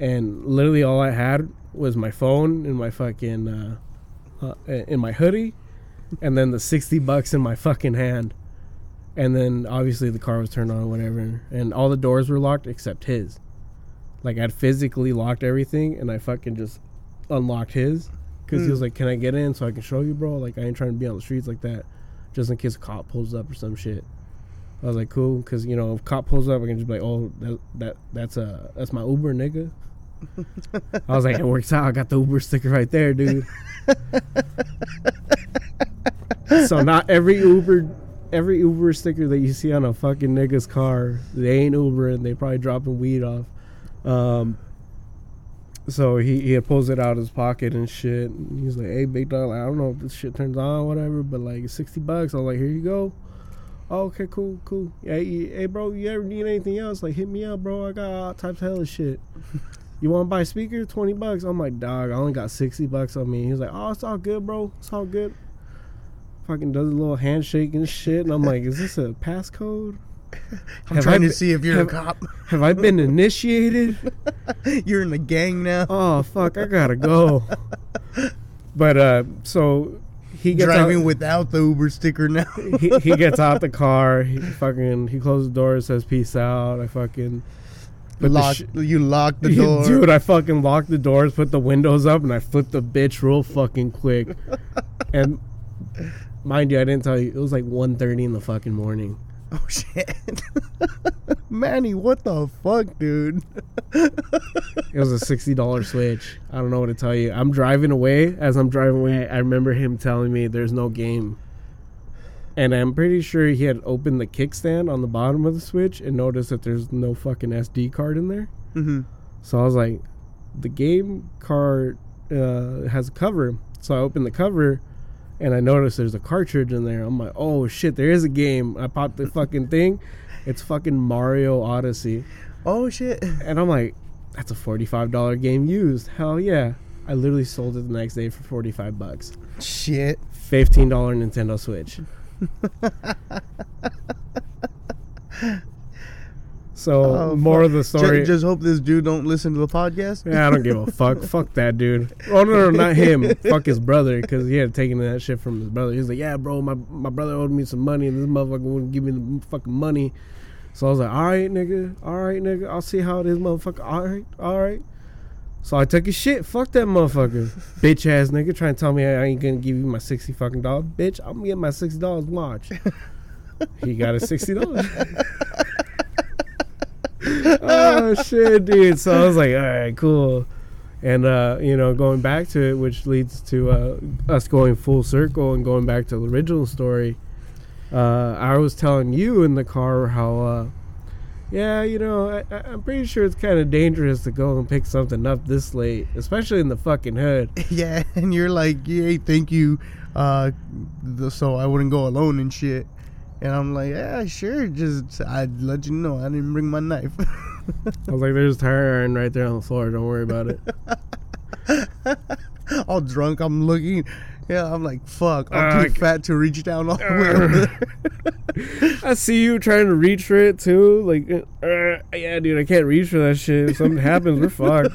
and literally all I had was my phone and my fucking uh, uh, in my hoodie, and then the sixty bucks in my fucking hand, and then obviously the car was turned on, whatever, and all the doors were locked except his. Like I'd physically locked everything, and I fucking just unlocked his because he was like, "Can I get in so I can show you, bro? Like I ain't trying to be on the streets like that, just in case a cop pulls up or some shit." I was like, "Cool," because you know if cop pulls up, I can just be like, "Oh, that that that's a that's my Uber nigga." I was like, it works out. I got the Uber sticker right there, dude. so not every Uber, every Uber sticker that you see on a fucking nigga's car, they ain't Uber and they probably dropping weed off. Um, so he he pulls it out of his pocket and shit. And he's like, "Hey, big dog, like, I don't know if this shit turns on, whatever, but like sixty bucks." I was like, "Here you go." Oh, okay, cool, cool. Hey, hey, bro, you ever need anything else? Like, hit me up, bro. I got all types of hella shit. You want to buy a speaker? Twenty bucks. I'm like, dog. I only got sixty bucks on me. He's like, oh, it's all good, bro. It's all good. Fucking does a little handshake and shit, and I'm like, is this a passcode? I'm Have trying I to see if you're have- a cop. Have I been initiated? you're in the gang now. Oh fuck, I gotta go. But uh, so he gets Driving out, without the Uber sticker now. he, he gets out the car. He fucking he closes the door, says peace out. I fucking put lock, sh- you lock the door. Dude, I fucking locked the doors, put the windows up, and I flipped the bitch real fucking quick. and mind you, I didn't tell you, it was like 1.30 in the fucking morning. Oh shit, Manny, what the fuck, dude? It was a $60 switch. I don't know what to tell you. I'm driving away. As I'm driving away, I remember him telling me there's no game. And I'm pretty sure he had opened the kickstand on the bottom of the switch and noticed that there's no fucking SD card in there. hmm So I was like, the game card uh, has a cover. So I opened the cover and I noticed there's a cartridge in there. I'm like, oh shit, there is a game. I popped the fucking thing. It's fucking Mario Odyssey. Oh shit. And I'm like, that's a $45 game used. Hell yeah. I literally sold it the next day for 45 bucks. Shit. $15 Nintendo Switch. so Oh, more fuck. of the story. Just, hope this dude don't listen to the podcast. Yeah, I don't give a fuck. fuck that dude. Oh no, no, not him. fuck his brother because he had taken that shit from his brother. He's like, yeah, bro, my my brother owed me some money, and this motherfucker wouldn't give me the fucking money. So I was like, all right, nigga, all right, nigga, I'll see how it is, motherfucker. All right, all right. So I took his shit. Fuck that motherfucker, bitch ass nigga, trying to tell me I ain't gonna give you my sixty fucking dollars, bitch. I'm gonna get my sixty dollars. Watch. he got his sixty dollars. Oh shit, dude. So I was like, all right, cool. And uh, you know, going back to it, which leads to uh, us going full circle and going back to the original story. Uh, I was telling you in the car how, uh, yeah, you know, I, I'm pretty sure it's kind of dangerous to go and pick something up this late, especially in the fucking hood. Yeah, and you're like, hey, thank you. Uh, so I wouldn't go alone and shit. And I'm like, yeah, sure. Just I'd let you know I didn't bring my knife. I was like, "There's tire iron right there on the floor. Don't worry about it." all drunk. I'm looking. Yeah, I'm like, fuck. I'm Uh, too fat to reach down all the way. I see you trying to reach for it too. Like, uh, yeah, dude, I can't reach for that shit. If something happens, we're fucked.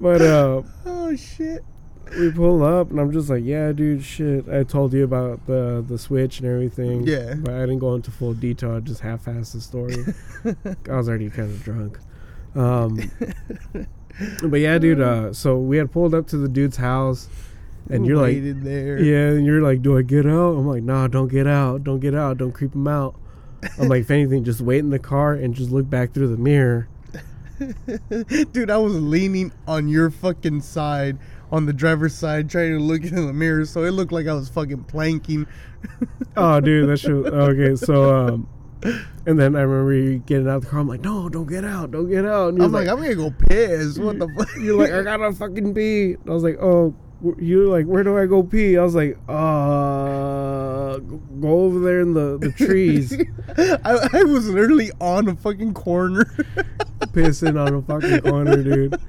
But uh, oh shit. We pull up, and I'm just like, yeah, dude, shit. I told you about the the switch and everything. Yeah. But I didn't go into full detail. I just half-assed the story. I was already kind of drunk. Um, but yeah, dude. Uh, so we had pulled up to the dude's house, and you're like, there. Yeah, and you're like, do I get out? I'm like, nah, don't get out. Don't get out. Don't creep him out. I'm like, if anything, just wait in the car and just look back through the mirror. Dude, I was leaning on your fucking side, on the driver's side, trying to look in the mirror, so it looked like I was fucking planking. Oh, dude, that shit. Okay, so, um, and then I remember you getting out of the car. I'm like, no, don't get out. Don't get out. And I'm was like, I'm gonna go piss. What the fuck? you're like, I gotta fucking pee. I was like, oh, you're like, where do I go pee? I was like, uh, go over there in the, the trees, I, I was literally on a fucking corner. pissing on a fucking corner, dude.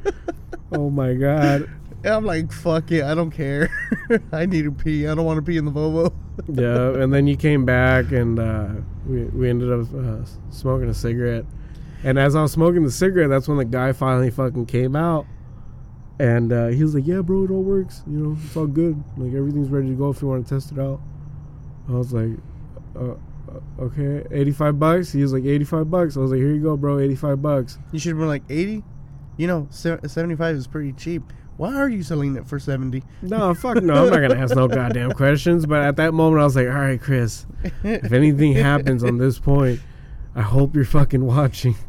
Oh my god. And I'm like, fuck it, I don't care. I need to pee. I don't want to pee in the Volvo. yeah, and then you came back, and uh, we we ended up uh, smoking a cigarette. And as I was smoking the cigarette, that's when the guy finally fucking came out, and uh, he was like, "Yeah, bro, it all works. You know, it's all good. Like everything's ready to go if you want to test it out." I was like, uh, uh, "Okay, eighty-five bucks." He was like, 85 bucks." I was like, "Here you go, bro, eighty-five bucks." You should have been like 80. You know, 75 is pretty cheap. Why are you selling it for 70? No, fuck no, I'm not gonna ask no goddamn questions. But at that moment, I was like, "All right, Chris, if anything happens on this point, I hope you're fucking watching."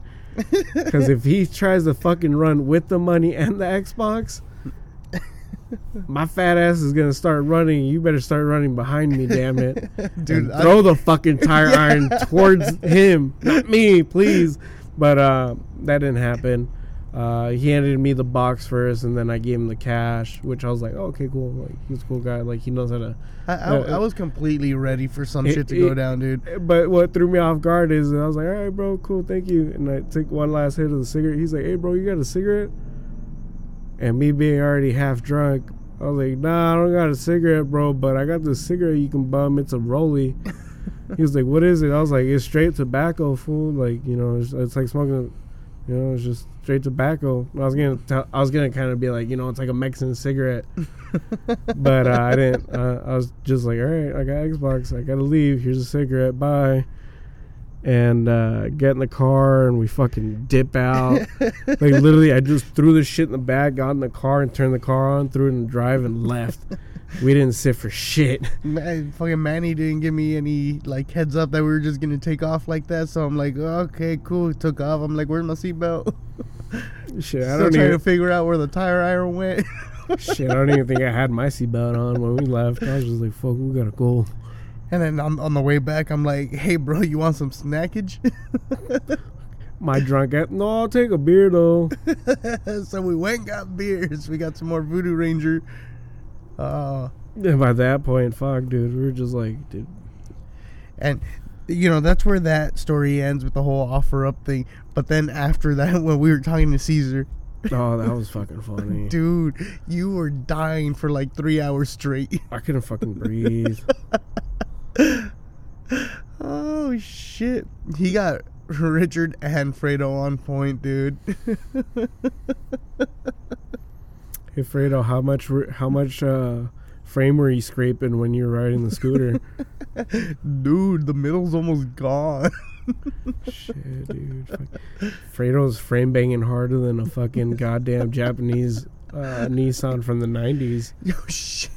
Because if he tries to fucking run with the money and the Xbox, my fat ass is gonna start running. You better start running behind me, damn it. Dude, I- throw the fucking tire iron towards him, not me, please. But uh, that didn't happen. Uh, he handed me the box first, and then I gave him the cash, which I was like, oh, okay, cool. Like he's a cool guy. Like he knows how to. I, I, I was completely ready for some It- shit to it- go down, dude. But what threw me off guard is I was like, all right, bro, cool, thank you. And I took one last hit of the cigarette. He's like, hey, bro, you got a cigarette? And me being already half drunk, I was like, nah, I don't got a cigarette, bro, but I got this cigarette you can bum. It's a Rolly. he was like, what is it? I was like, it's straight tobacco, fool. Like, you know, it's, it's like smoking, you know, it's just straight tobacco. I was gonna, tell, I was gonna kind of be like, you know, it's like a Mexican cigarette, but uh, I didn't. Uh, I was just like, all right, I got Xbox. I gotta leave. Here's a cigarette. Bye. And uh, get in the car and we fucking dip out. like literally, I just threw the shit in the bag, got in the car and turned the car on, threw it in the drive, and left. We didn't sit for shit. Man, fucking Manny didn't give me any like heads up that we were just gonna take off like that. So I'm like, okay, cool. Took off. I'm like, where's my seatbelt? Shit, I Still don't trying even. to figure out where the tire iron went. shit, I don't even think I had my seatbelt on when we left. I was just like, "Fuck, we gotta go." and then on, on the way back, I'm like, hey, bro, you want some snackage? My drunk ass. No, I'll take a beer though. so we went and got beers. We got some more Voodoo Ranger. Uh, And by that point, fuck, dude, we were just like, dude, and you know that's where that story ends with the whole offer up thing. But then after that, when we were talking to Caesar, oh, that was fucking funny. dude, you were dying for like three hours straight. I couldn't fucking breathe. oh shit, he got Richard and Fredo on point, dude. Hey Fredo, how much how much uh, frame were you scraping when you were riding the scooter? dude, the middle's almost gone. Shit, dude. Fuck. Fredo's frame banging harder than a fucking goddamn Japanese uh, Nissan from the '90s. Yo, shit.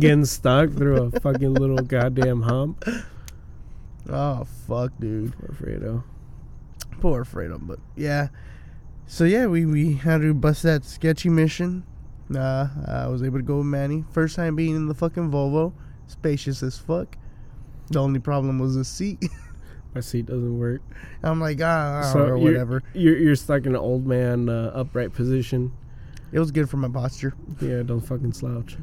Getting stuck through a fucking little goddamn hump. Oh fuck, dude. Poor Fredo. Poor Fredo, but yeah. So yeah, we we had to bust that sketchy mission. Uh, I was able to go with Manny. First time being in the fucking Volvo, spacious as fuck. The only problem was the seat. My seat doesn't work. I'm like ah, So or whatever. You're, you're stuck in an old man uh, upright position. It was good for my posture. Yeah, don't fucking slouch.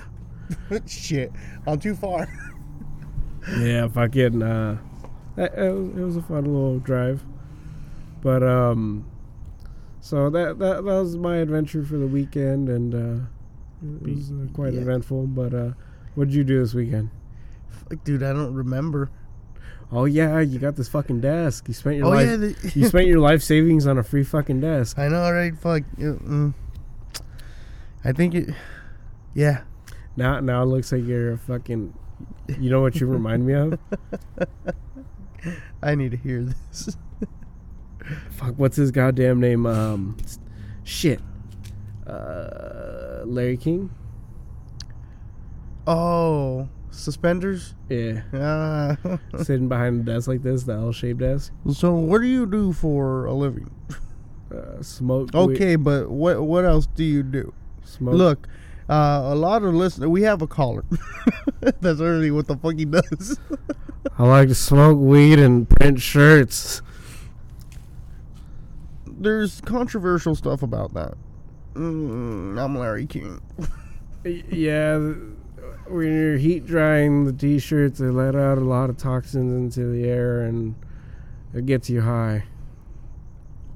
Shit, I'm too far. Yeah, fucking. Uh, That- It was, it was a fun little drive. But um, so that that that was my adventure for the weekend, and uh, it was uh, quite Yeah. eventful. But uh, what did you do this weekend? Fuck, dude, I don't remember. Oh yeah, you got this fucking desk. You spent your oh life. yeah, the, you spent your life savings on a free fucking desk. I know, right? Fuck. yeah, Mm. I think it. Yeah. Now, now it looks like you're a fucking. You know what you remind me of? I need to hear this. Fuck, what's his goddamn name? Um, shit. Uh, Larry King. Oh, suspenders. Yeah, Ah. sitting behind a desk like this, the L-shaped desk. so, what do you do for a living? Uh, smoke. Okay, but what what else do you do? smoke. Look, uh, a lot of listeners. We have a caller. That's really what the fuck he does. I like to smoke weed and print shirts. There's controversial stuff about that. Mm, I'm Larry King. Yeah, when you're heat drying the t-shirts, they let out a lot of toxins into the air, and it gets you high.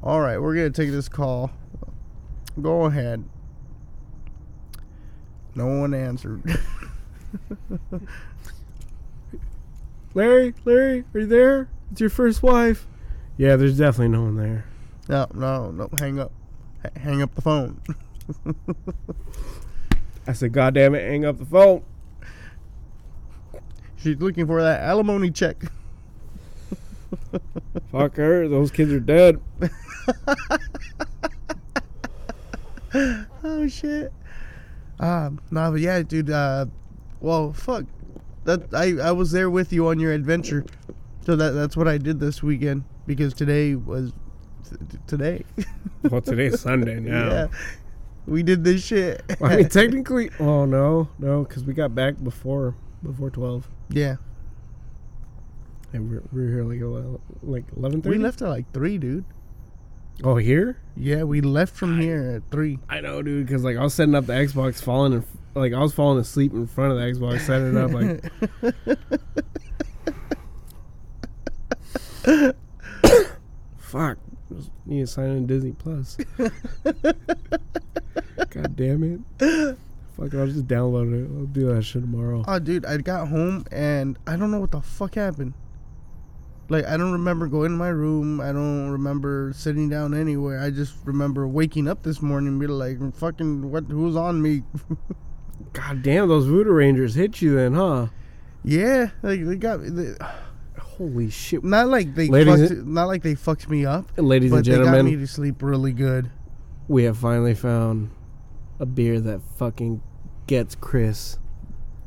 All right, we're gonna take this call. Go ahead. No one answered. Larry, Larry, are you there? It's your first wife. Yeah, there's definitely no one there. no, no, no. Hang up. H- hang up the phone. I said, God damn it, hang up the phone. She's looking for that alimony check. Fuck her, those kids are dead. oh shit. Um, no, but yeah, dude. Uh, well, fuck. That I I was there with you on your adventure, so that that's what I did this weekend because today was t- today. Well, today's Sunday now. yeah, we did this shit. I mean, technically, oh no, no, because we got back before before twelve, yeah, and we're, we're here like ele- like eleven thirty. we left at like three, dude. Oh, here? Yeah, we left from here at three. I know, dude, because like I was setting up the Xbox, falling in, like I was falling asleep in front of the Xbox, setting it up like. Fuck. Just need to sign in Disney Plus. God damn it. Fuck, I'll just download it. I'll do that shit tomorrow. Oh, dude, I got home and I don't know what the fuck happened. Like, I don't remember going to my room. I don't remember sitting down anywhere. I just remember waking up this morning and be like, fucking, what? Who's on me? God damn, those Voodoo Rangers hit you then, huh? yeah, like they got. They, Holy shit. not like they Ladies fucked, not like they fucked me up, Ladies but and they got me to sleep really good. we have finally found a beer that fucking gets Chris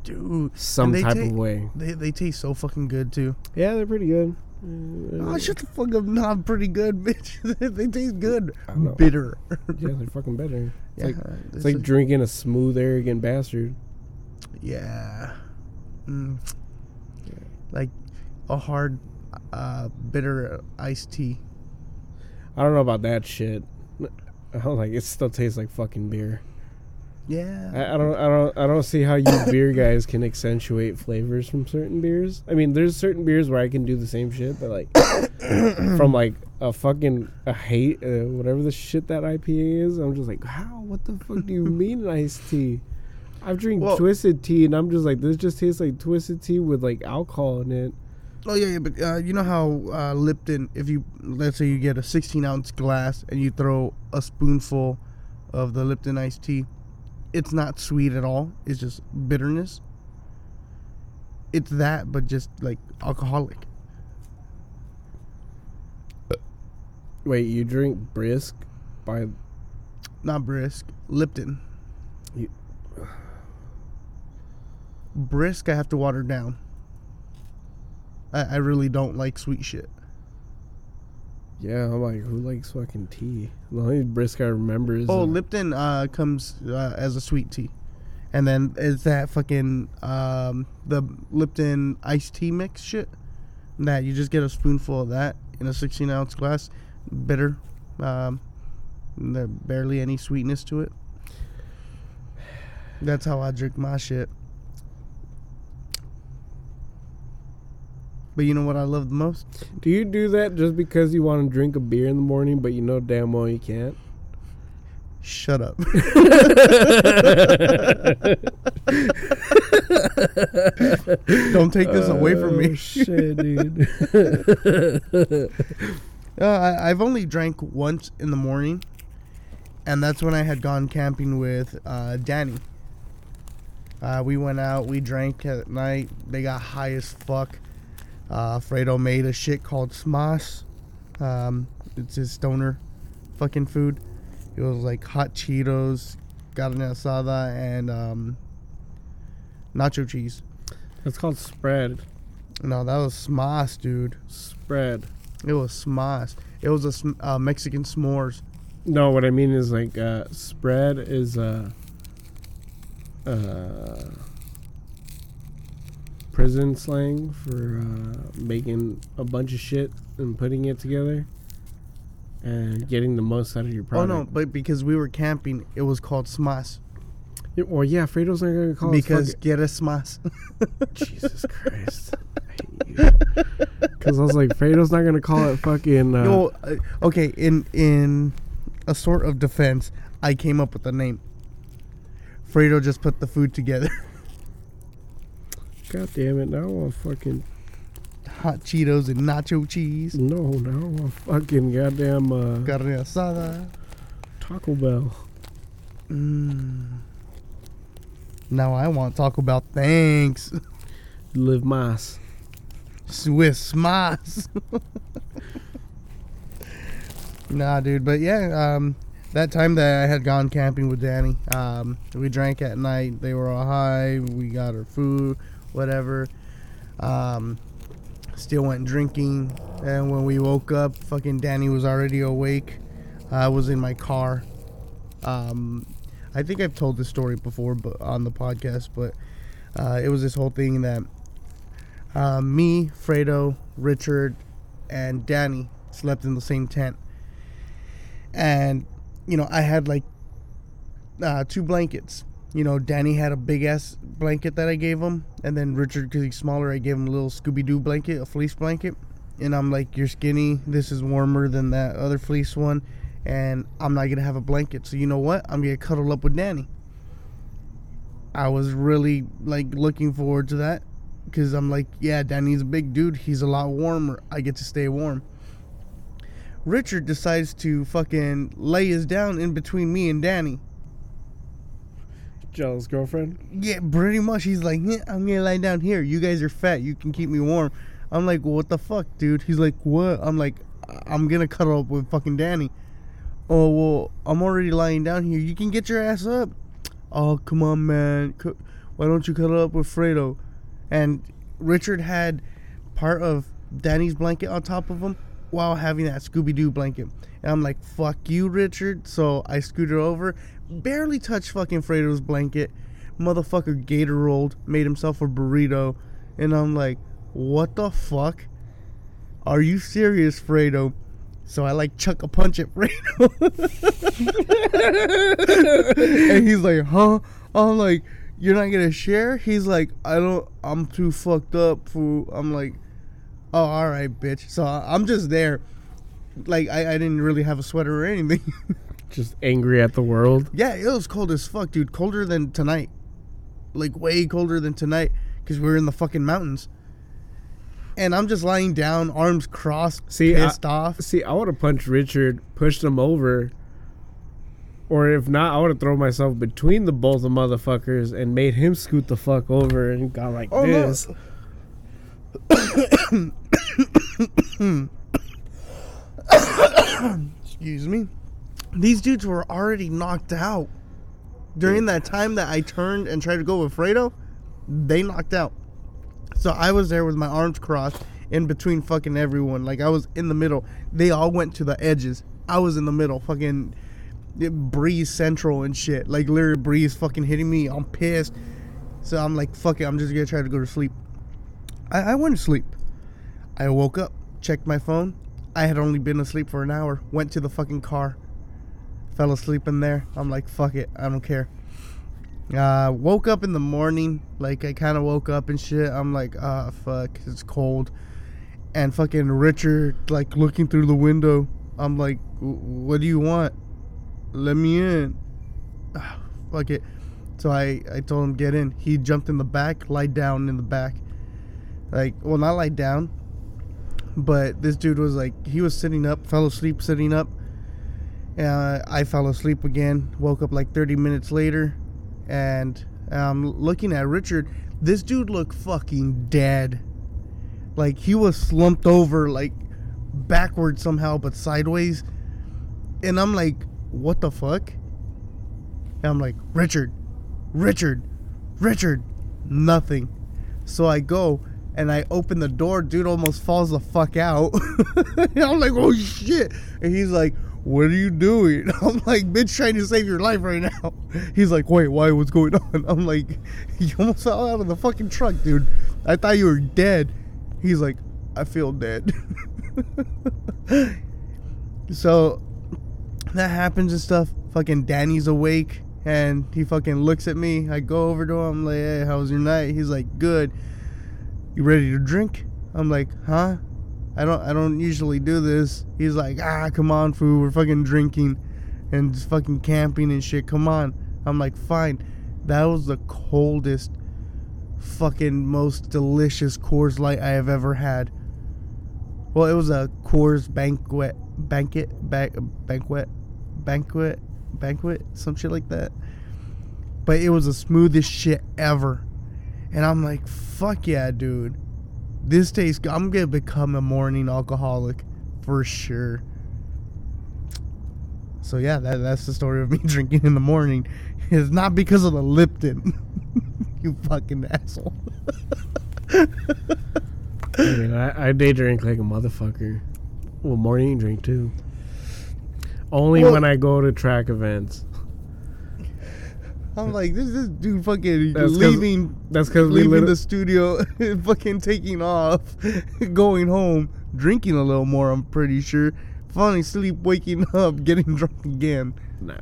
Dude, some type ta- of way. they they taste so fucking good too. Yeah, they're pretty good. Uh, Oh, shut the fuck up! Not pretty good, bitch. they taste good. I know. Bitter. yeah, they're fucking better. It's like uh, it's like drinking a smooth, arrogant bastard. Yeah. Mm. Like a hard, uh, bitter iced tea. I don't know about that shit. I don't like it. Still tastes like fucking beer. Yeah. I, I don't. I don't. I don't see how you beer guys can accentuate flavors from certain beers. I mean, there's certain beers where I can do the same shit, but like from like a fucking a hate uh, whatever the shit that IPA is, I'm just like, how? What the fuck do you mean an iced tea? I've drank Well- twisted tea, and I'm just like, this just tastes like twisted tea with like alcohol in it. oh yeah, yeah but uh, you know how uh, Lipton, if you let's say you get a 16 ounce glass and you throw a spoonful of the Lipton iced tea, it's not sweet at all. It's just bitterness. It's that, but just like alcoholic. Wait, you drink brisk by Not brisk. Lipton. You- brisk, I have to water down. I, I really don't like sweet shit. Yeah. I'm like, who likes fucking tea? The only brisk I remember is Oh, uh, Lipton uh, comes uh, as a sweet tea, and then it's that fucking um, the Lipton iced tea mix shit. That you just get a spoonful of that in a 16 ounce glass, bitter. Um, there barely any sweetness to it. That's how I drink my shit. But you know what I love the most? Do you do that just because you want to drink a beer in the morning, but you know damn well you can't? Shut up. Don't take this away from Oh, me. shit, dude. Uh, I, I've only drank once in the morning, and that's when I had gone camping with uh, Danny. Uh, we went out, we drank at night. They got high as fuck. Uh, Fredo made a shit called Smas. Um, it's his stoner fucking food. It was like hot Cheetos, carne asada, and um, nacho cheese. That's called spread. No, that was Smas, dude. Spread. It was Smas. It was a uh, Mexican s'mores. No, what I mean is like uh, spread is uh, uh, prison slang for uh, making a bunch of shit and putting it together and getting the most out of your Oh no, but because we were camping, it was called Smas. Yeah, well, yeah, Fredo's not gonna call it because us get a Smas. Jesus Christ, I. Because I was like, Fredo's not gonna call it fucking. Uh, Yo, uh, okay, in in a sort of defense, I came up with the name. Fredo just put the food together. God damn it! Now I want fucking Hot Cheetos and nacho cheese, no, now I want fucking goddamn uh, carne asada. Taco Bell. Mm. Now I want Taco Bell. Thanks, Live Mas. Swiss Smas. nah, dude, but yeah, um, that time that I had gone camping with Danny, um, we drank at night. They were all high. We got our food, whatever. Um, still went drinking, and when we woke up, fucking Danny was already awake. I was in my car. Um, I think I've told this story before, but on the podcast, but uh, it was this whole thing that uh, me, Fredo, Richard, and Danny slept in the same tent, and you know I had like uh, two blankets. You know, Danny had a big ass blanket that I gave him, and then Richard, because he's smaller, I gave him a little Scooby Doo blanket, a fleece blanket. And I'm like, "You're skinny. This is warmer than that other fleece one, and I'm not gonna have a blanket. So you know what? I'm gonna cuddle up with Danny." I was really like looking forward to that because I'm like, yeah, Danny's a big dude. He's a lot warmer. I get to stay warm. Richard decides to fucking lay his down in between me and Danny. Jealous girlfriend. Yeah, pretty much. He's like, yeah, I'm gonna lie down here. You guys are fat. You can keep me warm. I'm like, what the fuck, dude? He's like, what? I'm like, I'm gonna cuddle up with fucking Danny. Oh well, I'm already lying down here. You can get your ass up. Oh come on, man. Why don't you cuddle up with Fredo? And Richard had part of Danny's blanket on top of him while having that Scooby Doo blanket. And I'm like, fuck you, Richard. So I scooted over, barely touched fucking Fredo's blanket. Motherfucker gator rolled, made himself a burrito. And I'm like, what the fuck? Are you serious, Fredo? So I like chuck a punch at Fredo. and he's like, huh? I'm like, you're not gonna share? He's like, I don't, I'm too fucked up, fool. I'm like, oh, alright, bitch. So I'm just there. Like, I, I didn't really have a sweater or anything. Just angry at the world. yeah, it was cold as fuck, dude. Colder than tonight. Like, way colder than tonight because we were in the fucking mountains. And I'm just lying down, arms crossed, See, I- pissed off. See, I would have punched Richard, pushed him over, or if not, I would have thrown myself between the both of motherfuckers and made him scoot the fuck over and got like Oh, no. this. Excuse me. These dudes were already knocked out. During that time that I turned and tried to go with Fredo, they knocked out. So I was there with my arms crossed in between fucking everyone. Like I was in the middle. They all went to the edges. I was in the middle. Fucking breeze central and shit. Like literally breeze fucking hitting me. I'm pissed. So I'm like, fuck it. I'm just gonna try to go to sleep. I, I went to sleep. I woke up, checked my phone. I had only been asleep for an hour. Went to the fucking car. Fell asleep in there. I'm like, fuck it. I don't care. Uh, woke up in the morning. Like, I kind of woke up and shit. I'm like, ah, fuck. It's cold. and fucking Richard like looking through the window. I'm like, what do you want? Let me in. Fuck it. So I, I told him get in. He jumped in the back, lied down in the back. Like, well, not lied down, but this dude was like, he was sitting up, fell asleep sitting up. Uh, I fell asleep again, woke up like 30 minutes later, and I'm looking at Richard. This dude looked fucking dead. Like, he was slumped over, like, backwards somehow, but sideways. And I'm like, what the fuck? And I'm like, Richard, Richard, Richard, nothing. So I go and I open the door. Dude almost falls the fuck out. I'm like, oh shit. And he's like, what are you doing? I'm like, bitch, trying to save your life right now. He's like, wait, why? What's going on? I'm like, you almost fell out of the fucking truck, dude. I thought you were dead. He's like, I feel dead. so that happens and stuff. Fucking Danny's awake and he fucking looks at me. I go over to him, like, hey, how was your night? He's like, good. You ready to drink? I'm like, huh? I don't I don't usually do this. He's like, ah, come on, fool, we're fucking drinking and fucking camping and shit. Come on. I'm like, fine. That was the coldest, fucking most delicious Coors Light I have ever had. Well, it was a Coors banquet, banquet, ba- banquet, banquet, banquet, some shit like that. But it was the smoothest shit ever. And I'm like, fuck yeah, dude. This tastes good. I'm gonna become a morning alcoholic for sure. So yeah, that, that's the story of me drinking in the morning. It's not because of the Lipton. you fucking asshole. I mean, I, I day drink like a motherfucker. Well, morning drink too. Only Well- when I go to track events. I'm like, this this dude fucking That's leaving That's because leaving the studio, fucking taking off, going home, drinking a little more. I'm pretty sure. Falling asleep, waking up, getting drunk again. Nah,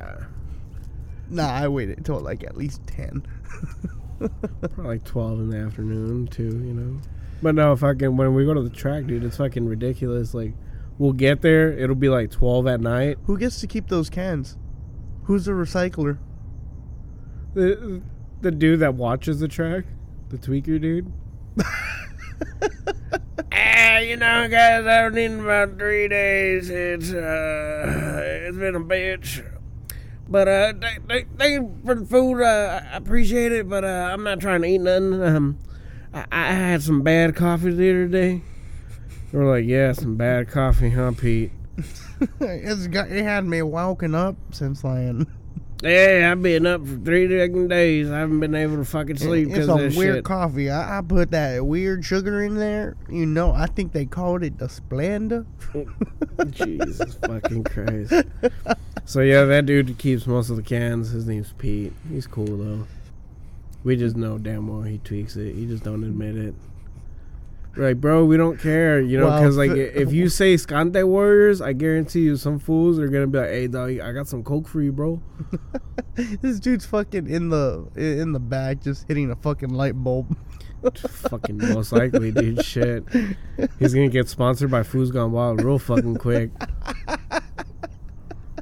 Nah, I waited till like at least ten. probably like twelve in the afternoon too. You know. But no, fucking when we go to the track, dude, it's fucking ridiculous. Like, we'll get there, it'll be like twelve at night. Who gets to keep those cans? Who's the recycler? The the dude that watches the track, the tweaker dude. Ah, you know, guys, I've been in about three days. It's uh, it's been a bitch. But uh, th- th- thank you for the food. Uh, I appreciate it, but uh, I'm not trying to eat nothing. Um, I, I had some bad coffee the other day. They were like, yeah, some bad coffee, huh, Pete? it's got it had me woken up since then. Yeah, I've been up for three fucking days. I haven't been able to fucking sleep it's because some of this weird shit. coffee. I, I put that weird sugar in there. You know, I think they called it the Splenda. Jesus fucking Christ. So yeah, that dude keeps most of the cans. His name's Pete. He's cool though. We just know damn well he tweaks it. He just don't admit it. Like, bro, we don't care, you know, Well, because like fi- if you say Scante Warriors, I guarantee you some fools are gonna be like, hey, dog, I got some coke for you, bro. this dude's fucking in the in the back, just hitting a fucking light bulb. fucking most likely, dude. Shit, he's gonna get sponsored by Foos Gone Wild real fucking quick.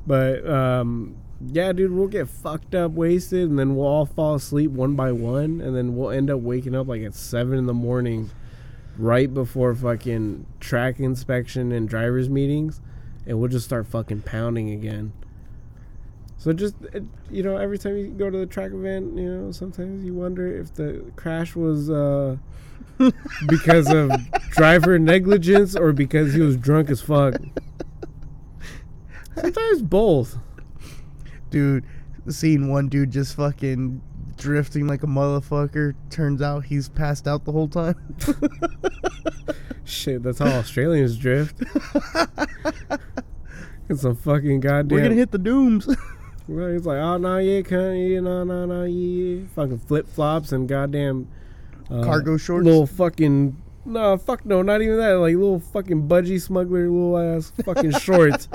But um, yeah, dude, we'll get fucked up, wasted, and then we'll all fall asleep one by one, and then we'll end up waking up like at seven in the morning, right before fucking track inspection and drivers meetings, and we'll just start fucking pounding again. So just you know, every time you go to the track event, you know, sometimes you wonder if the crash was uh, because of driver negligence or because he was drunk as fuck. Sometimes both. Dude, seeing one dude just fucking drifting like a motherfucker. Turns out he's passed out the whole time. Shit, that's how Australians drift. it's a fucking goddamn. We're gonna hit the dooms. Well, He's like, oh no, yeah, cunt, yeah, no, no, no, yeah, fucking flip flops and goddamn uh, Cargo shorts. little fucking no, fuck no, not even that, like little fucking budgie smuggler, little ass fucking shorts,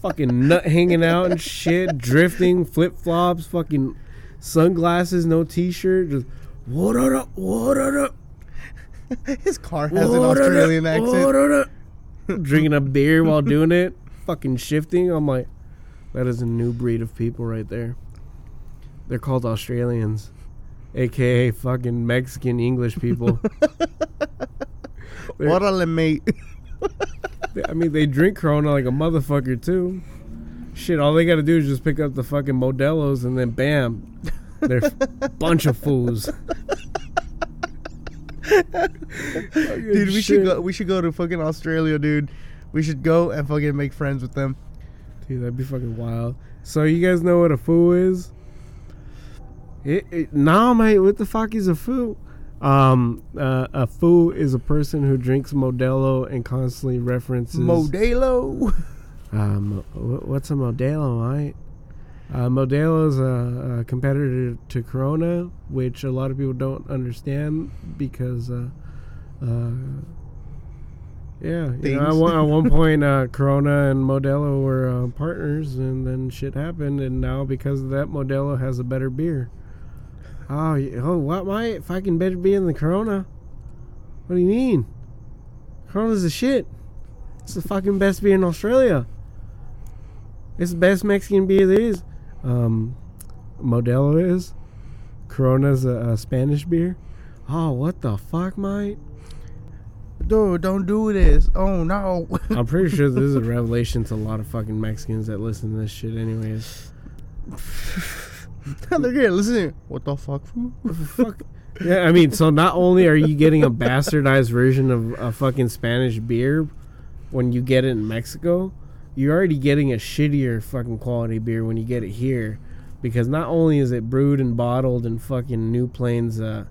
fucking nut hanging out and shit, drifting, flip flops, fucking sunglasses, no t shirt, just what up, what up. His car has an Australian accent. Drinking a beer while doing it, fucking shifting. I'm like, that is a new breed of people right there. They're called Australians, aka fucking Mexican English people. What a mate. I mean, they drink Corona like a motherfucker too. Shit, all they gotta do is just pick up the fucking Modelo's and then bam, they're a bunch of fools. Dude, we should go. We should go to fucking Australia, dude. We should go and fucking make friends with them. Dude, that'd be fucking wild. So you guys know what a foo is? It, it, nah, mate. What the fuck is a foo? Um, uh, a foo is a person who drinks Modelo and constantly references. Modelo. um, what's a Modelo, mate? Uh, Modelo is a, a competitor to Corona, which a lot of people don't understand because, uh, uh, yeah, you know, at, one, at one point, uh, Corona and Modelo were uh, partners, and then shit happened, and now because of that, Modelo has a better beer. Oh, oh, what, mate? Fucking better beer than the Corona? What do you mean? Corona's the shit. It's the fucking best beer in Australia. It's the best Mexican beer there is. Um, Modelo is. Corona's a, a Spanish beer. Oh, what the fuck, mate? Dude, don't do this. Oh no. I'm pretty sure this is a revelation to a lot of fucking Mexicans that listen to this shit, anyways. They're good. Listen. What the fuck? fool? fuck. Yeah, I mean, so not only are you getting a bastardized version of a fucking Spanish beer when you get it in Mexico, you're already getting a shittier fucking quality beer when you get it here. Because not only is it brewed and bottled in fucking New Plains, uh,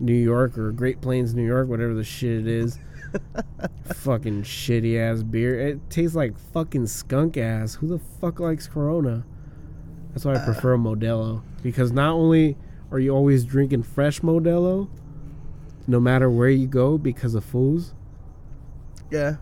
New York, or Great Plains, New York, whatever the shit it is. fucking shitty ass beer. It tastes like fucking skunk ass. Who the fuck likes Corona? That's why I prefer Modelo. Because not only are you always drinking fresh Modelo, no matter where you go, because of fools, Yeah.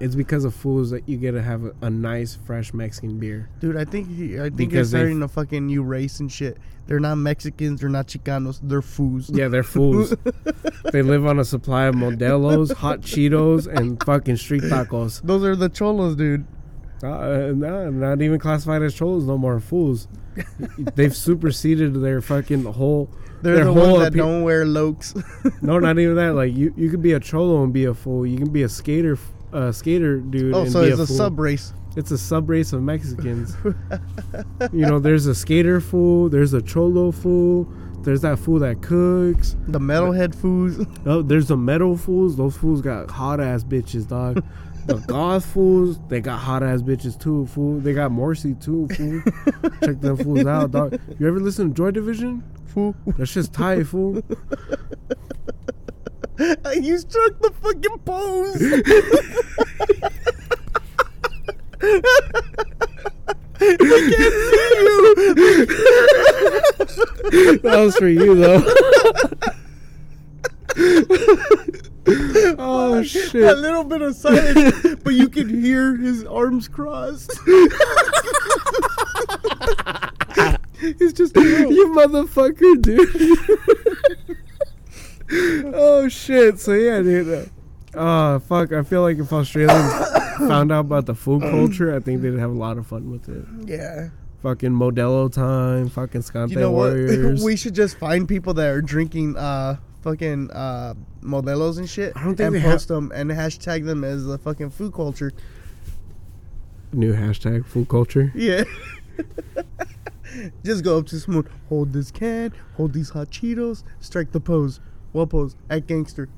It's because of fools that you get to have a, a nice, fresh Mexican beer. Dude, I think I think Because they're starting a fucking new race and shit. They're not Mexicans. They're not Chicanos. They're fools. Yeah, they're fools. they live on a supply of Modelos, hot Cheetos, and fucking street tacos. Those are the cholos, dude. Uh, no, not even classified as trolls no more. Fools. They've superseded their fucking whole. They're their the whole ones that appe- don't wear lokes. No, not even that. Like you, you could be a cholo and be a fool. You can be a skater, uh, skater dude. oh, so it's a, a sub race. It's a sub race of Mexicans. you know, there's a skater fool. There's a cholo fool. There's that fool that cooks. The metalhead foos. Oh, there's the metal fools. Those fools got hot ass bitches, dog. the goth fools, they got hot ass bitches too, fool. They got Morrissey too, fool. Check them fools out, dog. You ever listen to Joy Division? Fool. That's just tight, fool. you struck the fucking pose. I can't see you. that was for you, though. oh shit! A little bit of silence, but you can hear his arms crossed. It's just you motherfucker, dude. Oh shit! So yeah, dude. Uh, uh, fuck. I feel like if Australians found out about the food culture, I think they'd have a lot of fun with it. Yeah. Fucking Modelo time. Fucking Scante You know what? We should just find people that are drinking uh fucking uh modelos and shit I don't think and post them and hashtag them as the fucking food culture. New hashtag food culture. Yeah. just go up to someone, hold this can, hold these hot Cheetos, strike the pose. What pose? At gangster.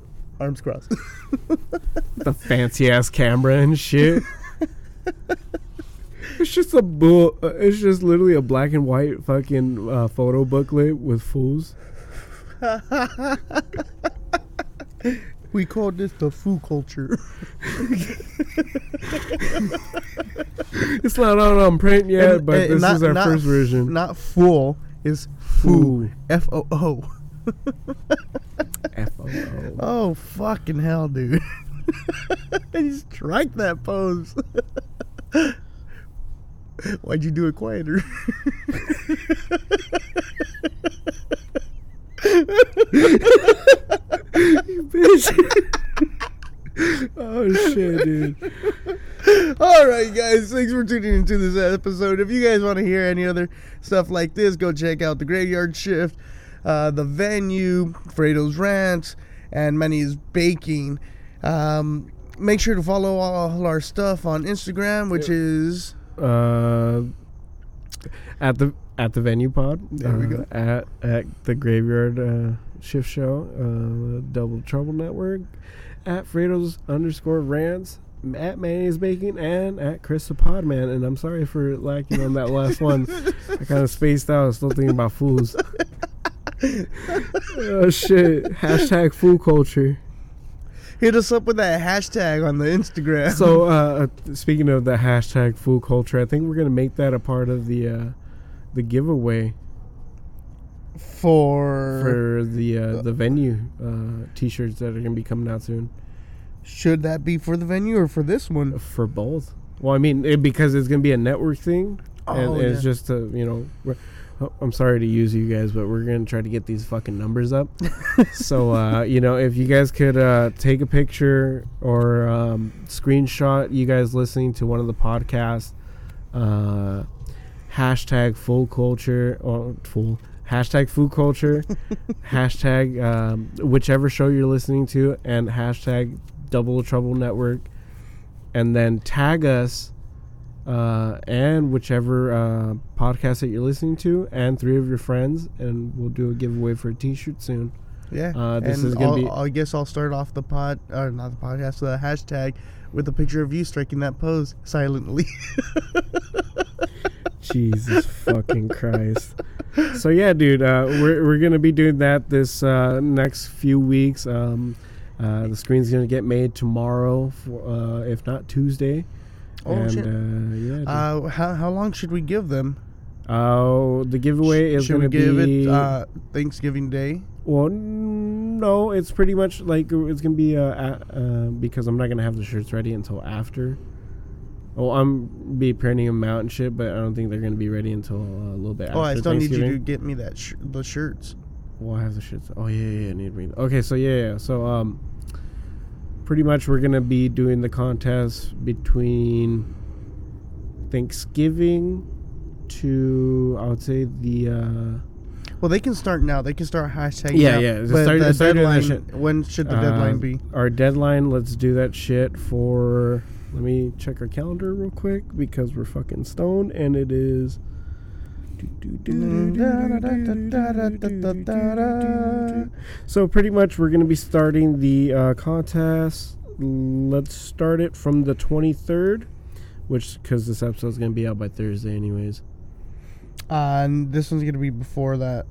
Arms crossed. the fancy ass camera and shit. it's just a bull. Uh, it's just literally a black and white fucking uh, photo booklet with fools. we call this the food culture. It's not out on print yet, And- but and this not- is our not first version. Not fool, is foo. Foo. F O O. F O O. Oh fucking hell, dude! he strike that pose. Why'd you do it quieter? you bitch. oh shit, dude. All right, guys. Thanks for tuning into this episode. If you guys want to hear any other stuff like this, go check out the Graveyard Shift uh, the venue, Fredo's Rants, and Manny's Baking. Um, make sure to follow all our stuff on Instagram, which is Uh, at the at the venue pod. There we uh, go. At at the graveyard uh, shift show. Uh, Double Trouble Network. At Fredo's underscore rants. At Manny's Baking and at Chris the Podman. And I'm sorry for lacking on that last one. I kind of spaced out. I was still thinking about fools. oh shit! Hashtag food culture. hit us up with that hashtag on the Instagram. So, uh, speaking of the hashtag food culture, I think we're gonna make that a part of the uh, the giveaway for, for the uh, the venue uh, t-shirts that are gonna be coming out soon should that be for the venue or for this one? for both. Well, I mean, it, because it's gonna be a network thing, and Oh, it's just a you know. Oh, I'm sorry to use you guys, but we're gonna try to get these fucking numbers up. so uh, you know, if you guys could uh, take a picture or um, screenshot you guys listening to one of the podcasts, uh, hashtag full culture or full hashtag food culture, hashtag um, whichever show you're listening to, and hashtag Double Trouble Network, and then tag us. Uh, and whichever uh, podcast that you're listening to, and three of your friends, and we'll do a giveaway for a T-shirt soon. Yeah. Uh, this and is gonna I'll, be- I guess I'll start off the pod, or not the podcast, the hashtag with a picture of you striking that pose silently. Jesus fucking Christ. So yeah, dude, uh, we're we're gonna be doing that this uh, next few weeks. Um, uh, the screen's gonna get made tomorrow, for, uh, if not Tuesday. Oh, and shit. Uh, yeah. uh, how, how long should we give them? Oh, the giveaway is should gonna we give be. it uh, Thanksgiving Day? well, no, it's pretty much like it's gonna be uh, uh, because I'm not gonna have the shirts ready until after. Well, I'm be printing them out and shit, but I don't think they're gonna be ready until uh, a little bit. Oh, I still need you to get me that sh- the shirts. Well, I have the shirts. Oh yeah, yeah, yeah. I need to bring. Okay, so yeah, yeah. So um, pretty much we're gonna be doing the contest between Thanksgiving to I would say the uh, Well, they can start now. They can start hashtag. Yeah, now, yeah, But start- the start deadline. shit. When should the uh, deadline be? Our deadline. Let's do that shit for. Let me check our calendar real quick because we're fucking stoned and it is. So pretty much we're gonna be starting the uh, contest. Let's start it from the 23rd, which because this episode's gonna be out by Thursday anyways. Uh, and this one's gonna be before that.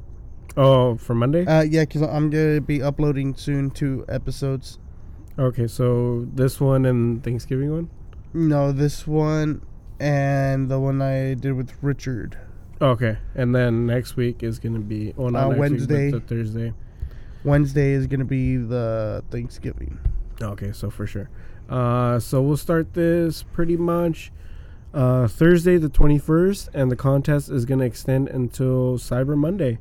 Oh, for Monday. Uh, yeah, because I'm gonna be uploading soon two episodes. okay, so this one and Thanksgiving one. No, this one and the one I did with Richard. Okay, and then next week is gonna be well, not Uh, Wednesday. week, Thursday. Wednesday is gonna be the Thanksgiving. Okay, so for sure. Uh, so we'll start this pretty much uh, Thursday the 21st, and the contest is going to extend until Cyber Monday.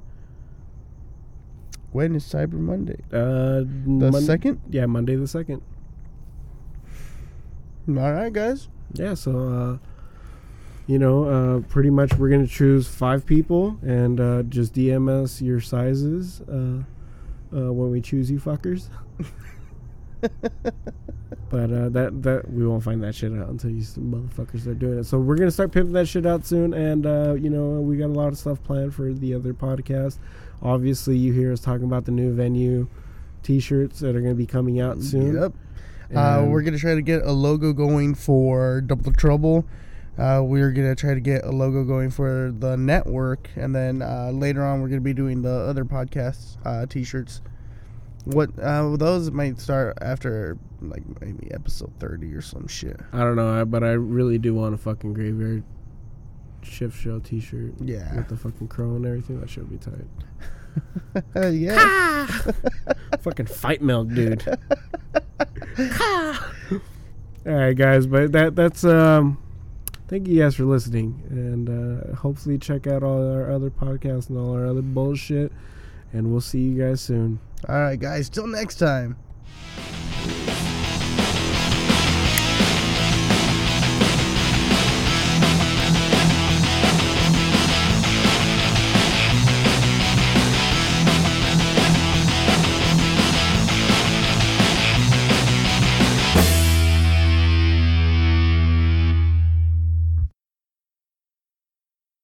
When is Cyber Monday? Uh, The second. Yeah, Monday the 2nd. All right, guys. Yeah, so, uh, you know, uh, pretty much we're going to choose five people and uh, just DM us your sizes uh, uh, when we choose you fuckers. But uh, that that we won't find that shit out until you motherfuckers are doing it. So we're gonna start pimping that shit out soon, and uh, you know we got a lot of stuff planned for the other podcast. Obviously, you hear us talking about the new venue T-shirts that are gonna be coming out soon. Yep. Uh, we're gonna try to get a logo going for Double Trouble. Uh, we're gonna try to get a logo going for the network, and then uh, later on we're gonna be doing the other podcasts uh, t-shirts. What uh, those might start after like maybe episode thirty or some shit. I don't know, but I really do want a fucking graveyard shift show T-shirt Yeah, with the fucking crow and everything. That should be tight. Yeah. fucking fight milk, dude. All right, guys, but that that's um. Thank you guys for listening, and uh, hopefully check out all our other podcasts and all our other bullshit. And we'll see you guys soon. All right, guys. Till next time.